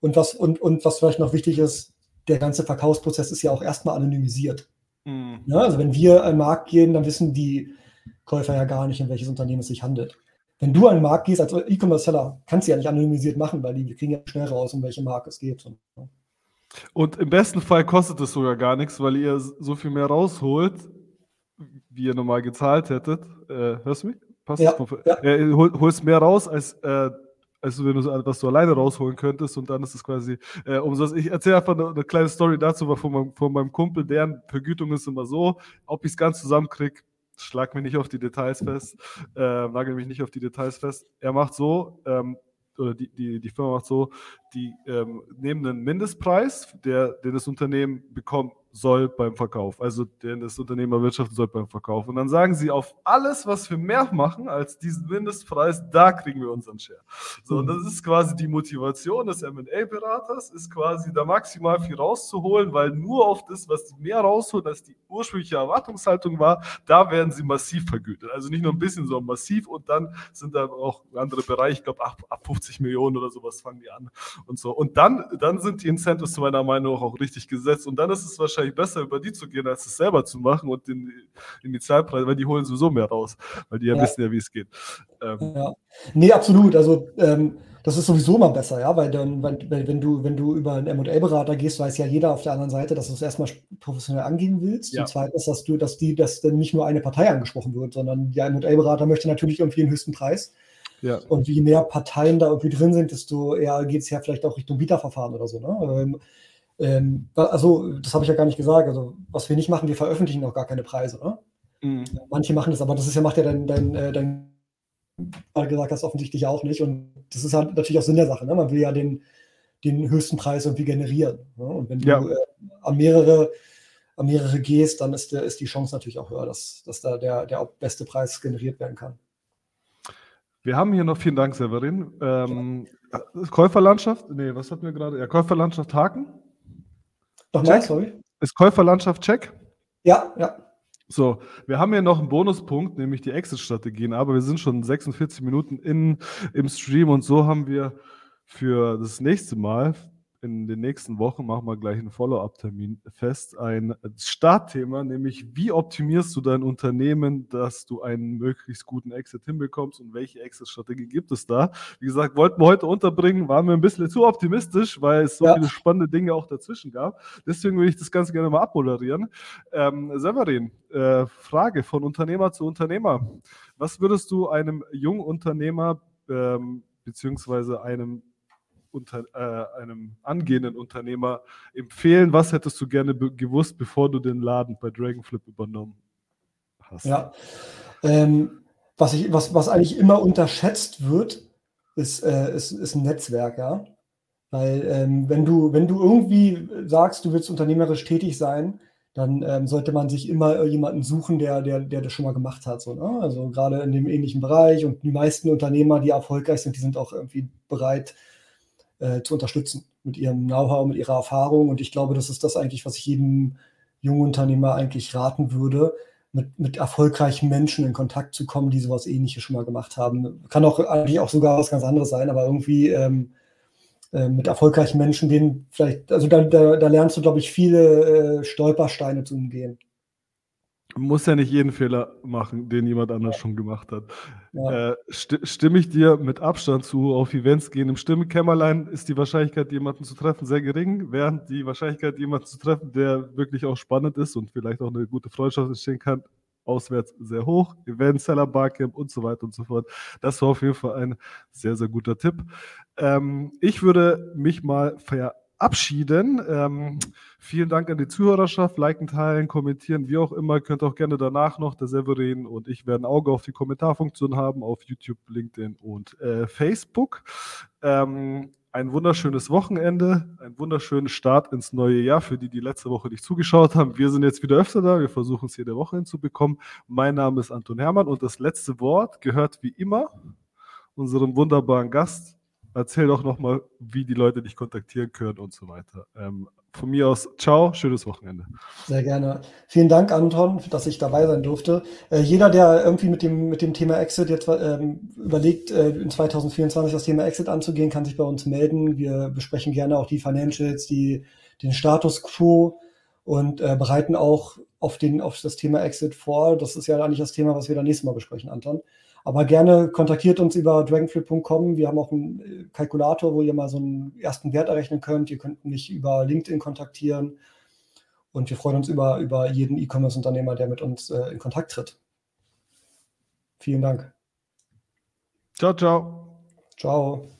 und was, und, und was vielleicht noch wichtig ist, der ganze Verkaufsprozess ist ja auch erstmal anonymisiert. Mhm. Ja, also wenn wir an den Markt gehen, dann wissen die Käufer ja gar nicht, in welches Unternehmen es sich handelt wenn du an den Markt gehst als E-Commerce-Seller, kannst du ja nicht anonymisiert machen, weil die kriegen ja schnell raus, um welche Marke es geht. Und im besten Fall kostet es sogar gar nichts, weil ihr so viel mehr rausholt, wie ihr normal gezahlt hättet. Äh, hörst du mich? Passt ja, ja. Äh, hol, holst mehr raus, als, äh, als wenn du was du alleine rausholen könntest und dann ist es quasi äh, umsonst. Ich erzähle einfach eine, eine, kleine Story dazu, von meinem, von meinem Kumpel, deren Vergütung ist immer so, ob ich es ganz zusammenkriege, schlag mich nicht auf die Details fest, äh, nagel mich nicht auf die Details fest. Er macht so, ähm, oder die, die, die Firma macht so, die ähm, nehmen einen Mindestpreis, der, den das Unternehmen bekommt soll beim Verkauf, also den das Unternehmen erwirtschaften soll beim Verkauf. Und dann sagen sie, auf alles, was wir mehr machen als diesen Mindestpreis, da kriegen wir unseren Share. So, und das mhm. ist quasi die Motivation des M&A-Beraters, ist quasi da maximal viel rauszuholen, weil nur auf das, was die mehr rausholen, als die ursprüngliche Erwartungshaltung war, da werden sie massiv vergütet. Also nicht nur ein bisschen, sondern massiv und dann sind da auch andere Bereiche, ich glaube ab, ab 50 Millionen oder sowas fangen die an und so. Und dann, dann sind die Incentives zu meiner Meinung nach auch richtig gesetzt und dann ist es wahrscheinlich wahrscheinlich besser, über die zu gehen, als es selber zu machen und den Initialpreis, weil die holen sowieso mehr raus, weil die ja, ja. wissen ja, wie es geht. Ähm. Ja. Nee, absolut. Also ähm, das ist sowieso mal besser, ja, weil dann, wenn, wenn du, wenn du über einen MA-Berater gehst, weiß ja jeder auf der anderen Seite, dass du es erstmal professionell angehen willst. Ja. Und zweitens, dass du, dass die, dass dann nicht nur eine Partei angesprochen wird, sondern der MA-Berater möchte natürlich irgendwie den höchsten Preis. Ja. Und je mehr Parteien da irgendwie drin sind, desto eher geht es ja vielleicht auch Richtung Bieterverfahren oder so. Ne? Ähm, also, das habe ich ja gar nicht gesagt. Also, was wir nicht machen, wir veröffentlichen noch gar keine Preise. Ne? Mhm. Manche machen das, aber das ist ja, macht ja dein, dein, äh, dein gerade gesagt hast, offensichtlich auch nicht. Und das ist halt natürlich auch Sinn der Sache. Ne? Man will ja den, den höchsten Preis irgendwie generieren. Ne? Und wenn du ja. äh, an, mehrere, an mehrere gehst, dann ist, der, ist die Chance natürlich auch höher, dass, dass da der, der beste Preis generiert werden kann. Wir haben hier noch, vielen Dank, Severin. Ähm, ja. Käuferlandschaft, nee, was hatten wir gerade? Ja, Käuferlandschaft Haken. Nochmal, check. sorry. Ist Käuferlandschaft check? Ja, ja. So, wir haben hier noch einen Bonuspunkt, nämlich die Exit-Strategien, aber wir sind schon 46 Minuten in, im Stream und so haben wir für das nächste Mal in den nächsten Wochen machen wir gleich einen Follow-up-Termin fest. Ein Startthema, nämlich wie optimierst du dein Unternehmen, dass du einen möglichst guten Exit hinbekommst und welche Exit-Strategie gibt es da? Wie gesagt, wollten wir heute unterbringen, waren wir ein bisschen zu optimistisch, weil es so ja. viele spannende Dinge auch dazwischen gab. Deswegen würde ich das Ganze gerne mal abmoderieren. Ähm, Severin, äh, Frage von Unternehmer zu Unternehmer. Was würdest du einem jungen Unternehmer ähm, beziehungsweise einem unter, äh, einem angehenden Unternehmer empfehlen? Was hättest du gerne be gewusst, bevor du den Laden bei Dragonflip übernommen hast? Ja, ähm, was, ich, was, was eigentlich immer unterschätzt wird, ist, äh, ist, ist ein Netzwerk, ja. Weil ähm, wenn, du, wenn du irgendwie sagst, du willst unternehmerisch tätig sein, dann ähm, sollte man sich immer jemanden suchen, der, der, der das schon mal gemacht hat. So, ne? Also gerade in dem ähnlichen Bereich und die meisten Unternehmer, die erfolgreich sind, die sind auch irgendwie bereit, äh, zu unterstützen mit ihrem Know-how, mit ihrer Erfahrung. Und ich glaube, das ist das eigentlich, was ich jedem jungen Unternehmer eigentlich raten würde, mit, mit erfolgreichen Menschen in Kontakt zu kommen, die sowas ähnliches schon mal gemacht haben. Kann auch eigentlich auch sogar was ganz anderes sein, aber irgendwie ähm, äh, mit erfolgreichen Menschen, denen vielleicht, also da, da, da lernst du, glaube ich, viele äh, Stolpersteine zu umgehen muss ja nicht jeden Fehler machen, den jemand anders ja. schon gemacht hat. Ja. Äh, sti stimme ich dir mit Abstand zu, auf Events gehen im Stimmkämmerlein ist die Wahrscheinlichkeit, jemanden zu treffen, sehr gering, während die Wahrscheinlichkeit, jemanden zu treffen, der wirklich auch spannend ist und vielleicht auch eine gute Freundschaft entstehen kann, auswärts sehr hoch. Event, Seller Barcamp und so weiter und so fort. Das war auf jeden Fall ein sehr, sehr guter Tipp. Ähm, ich würde mich mal ver verabschieden. Ähm, vielen Dank an die Zuhörerschaft. Liken, teilen, kommentieren, wie auch immer. Könnt auch gerne danach noch, der Severin und ich werden Auge auf die Kommentarfunktion haben auf YouTube, LinkedIn und äh, Facebook. Ähm, ein wunderschönes Wochenende, einen wunderschönen Start ins neue Jahr für die, die letzte Woche nicht zugeschaut haben. Wir sind jetzt wieder öfter da. Wir versuchen es jede Woche hinzubekommen. Mein Name ist Anton Hermann und das letzte Wort gehört wie immer unserem wunderbaren Gast, erzähl doch nochmal, wie die Leute dich kontaktieren können und so weiter. Ähm, von mir aus, ciao, schönes Wochenende. Sehr gerne. Vielen Dank, Anton, dass ich dabei sein durfte. Äh, jeder, der irgendwie mit dem, mit dem Thema Exit jetzt ähm, überlegt, äh, in 2024 das Thema Exit anzugehen, kann sich bei uns melden. Wir besprechen gerne auch die Financials, die, den Status quo und äh, bereiten auch auf, den, auf das Thema Exit vor. Das ist ja eigentlich das Thema, was wir dann nächstes Mal besprechen, Anton. Aber gerne kontaktiert uns über dragonflip.com. Wir haben auch einen äh, Kalkulator, wo ihr mal so einen ersten Wert errechnen könnt. Ihr könnt mich über LinkedIn kontaktieren. Und wir freuen uns über, über jeden E-Commerce-Unternehmer, der mit uns äh, in Kontakt tritt. Vielen Dank. Ciao, ciao. Ciao.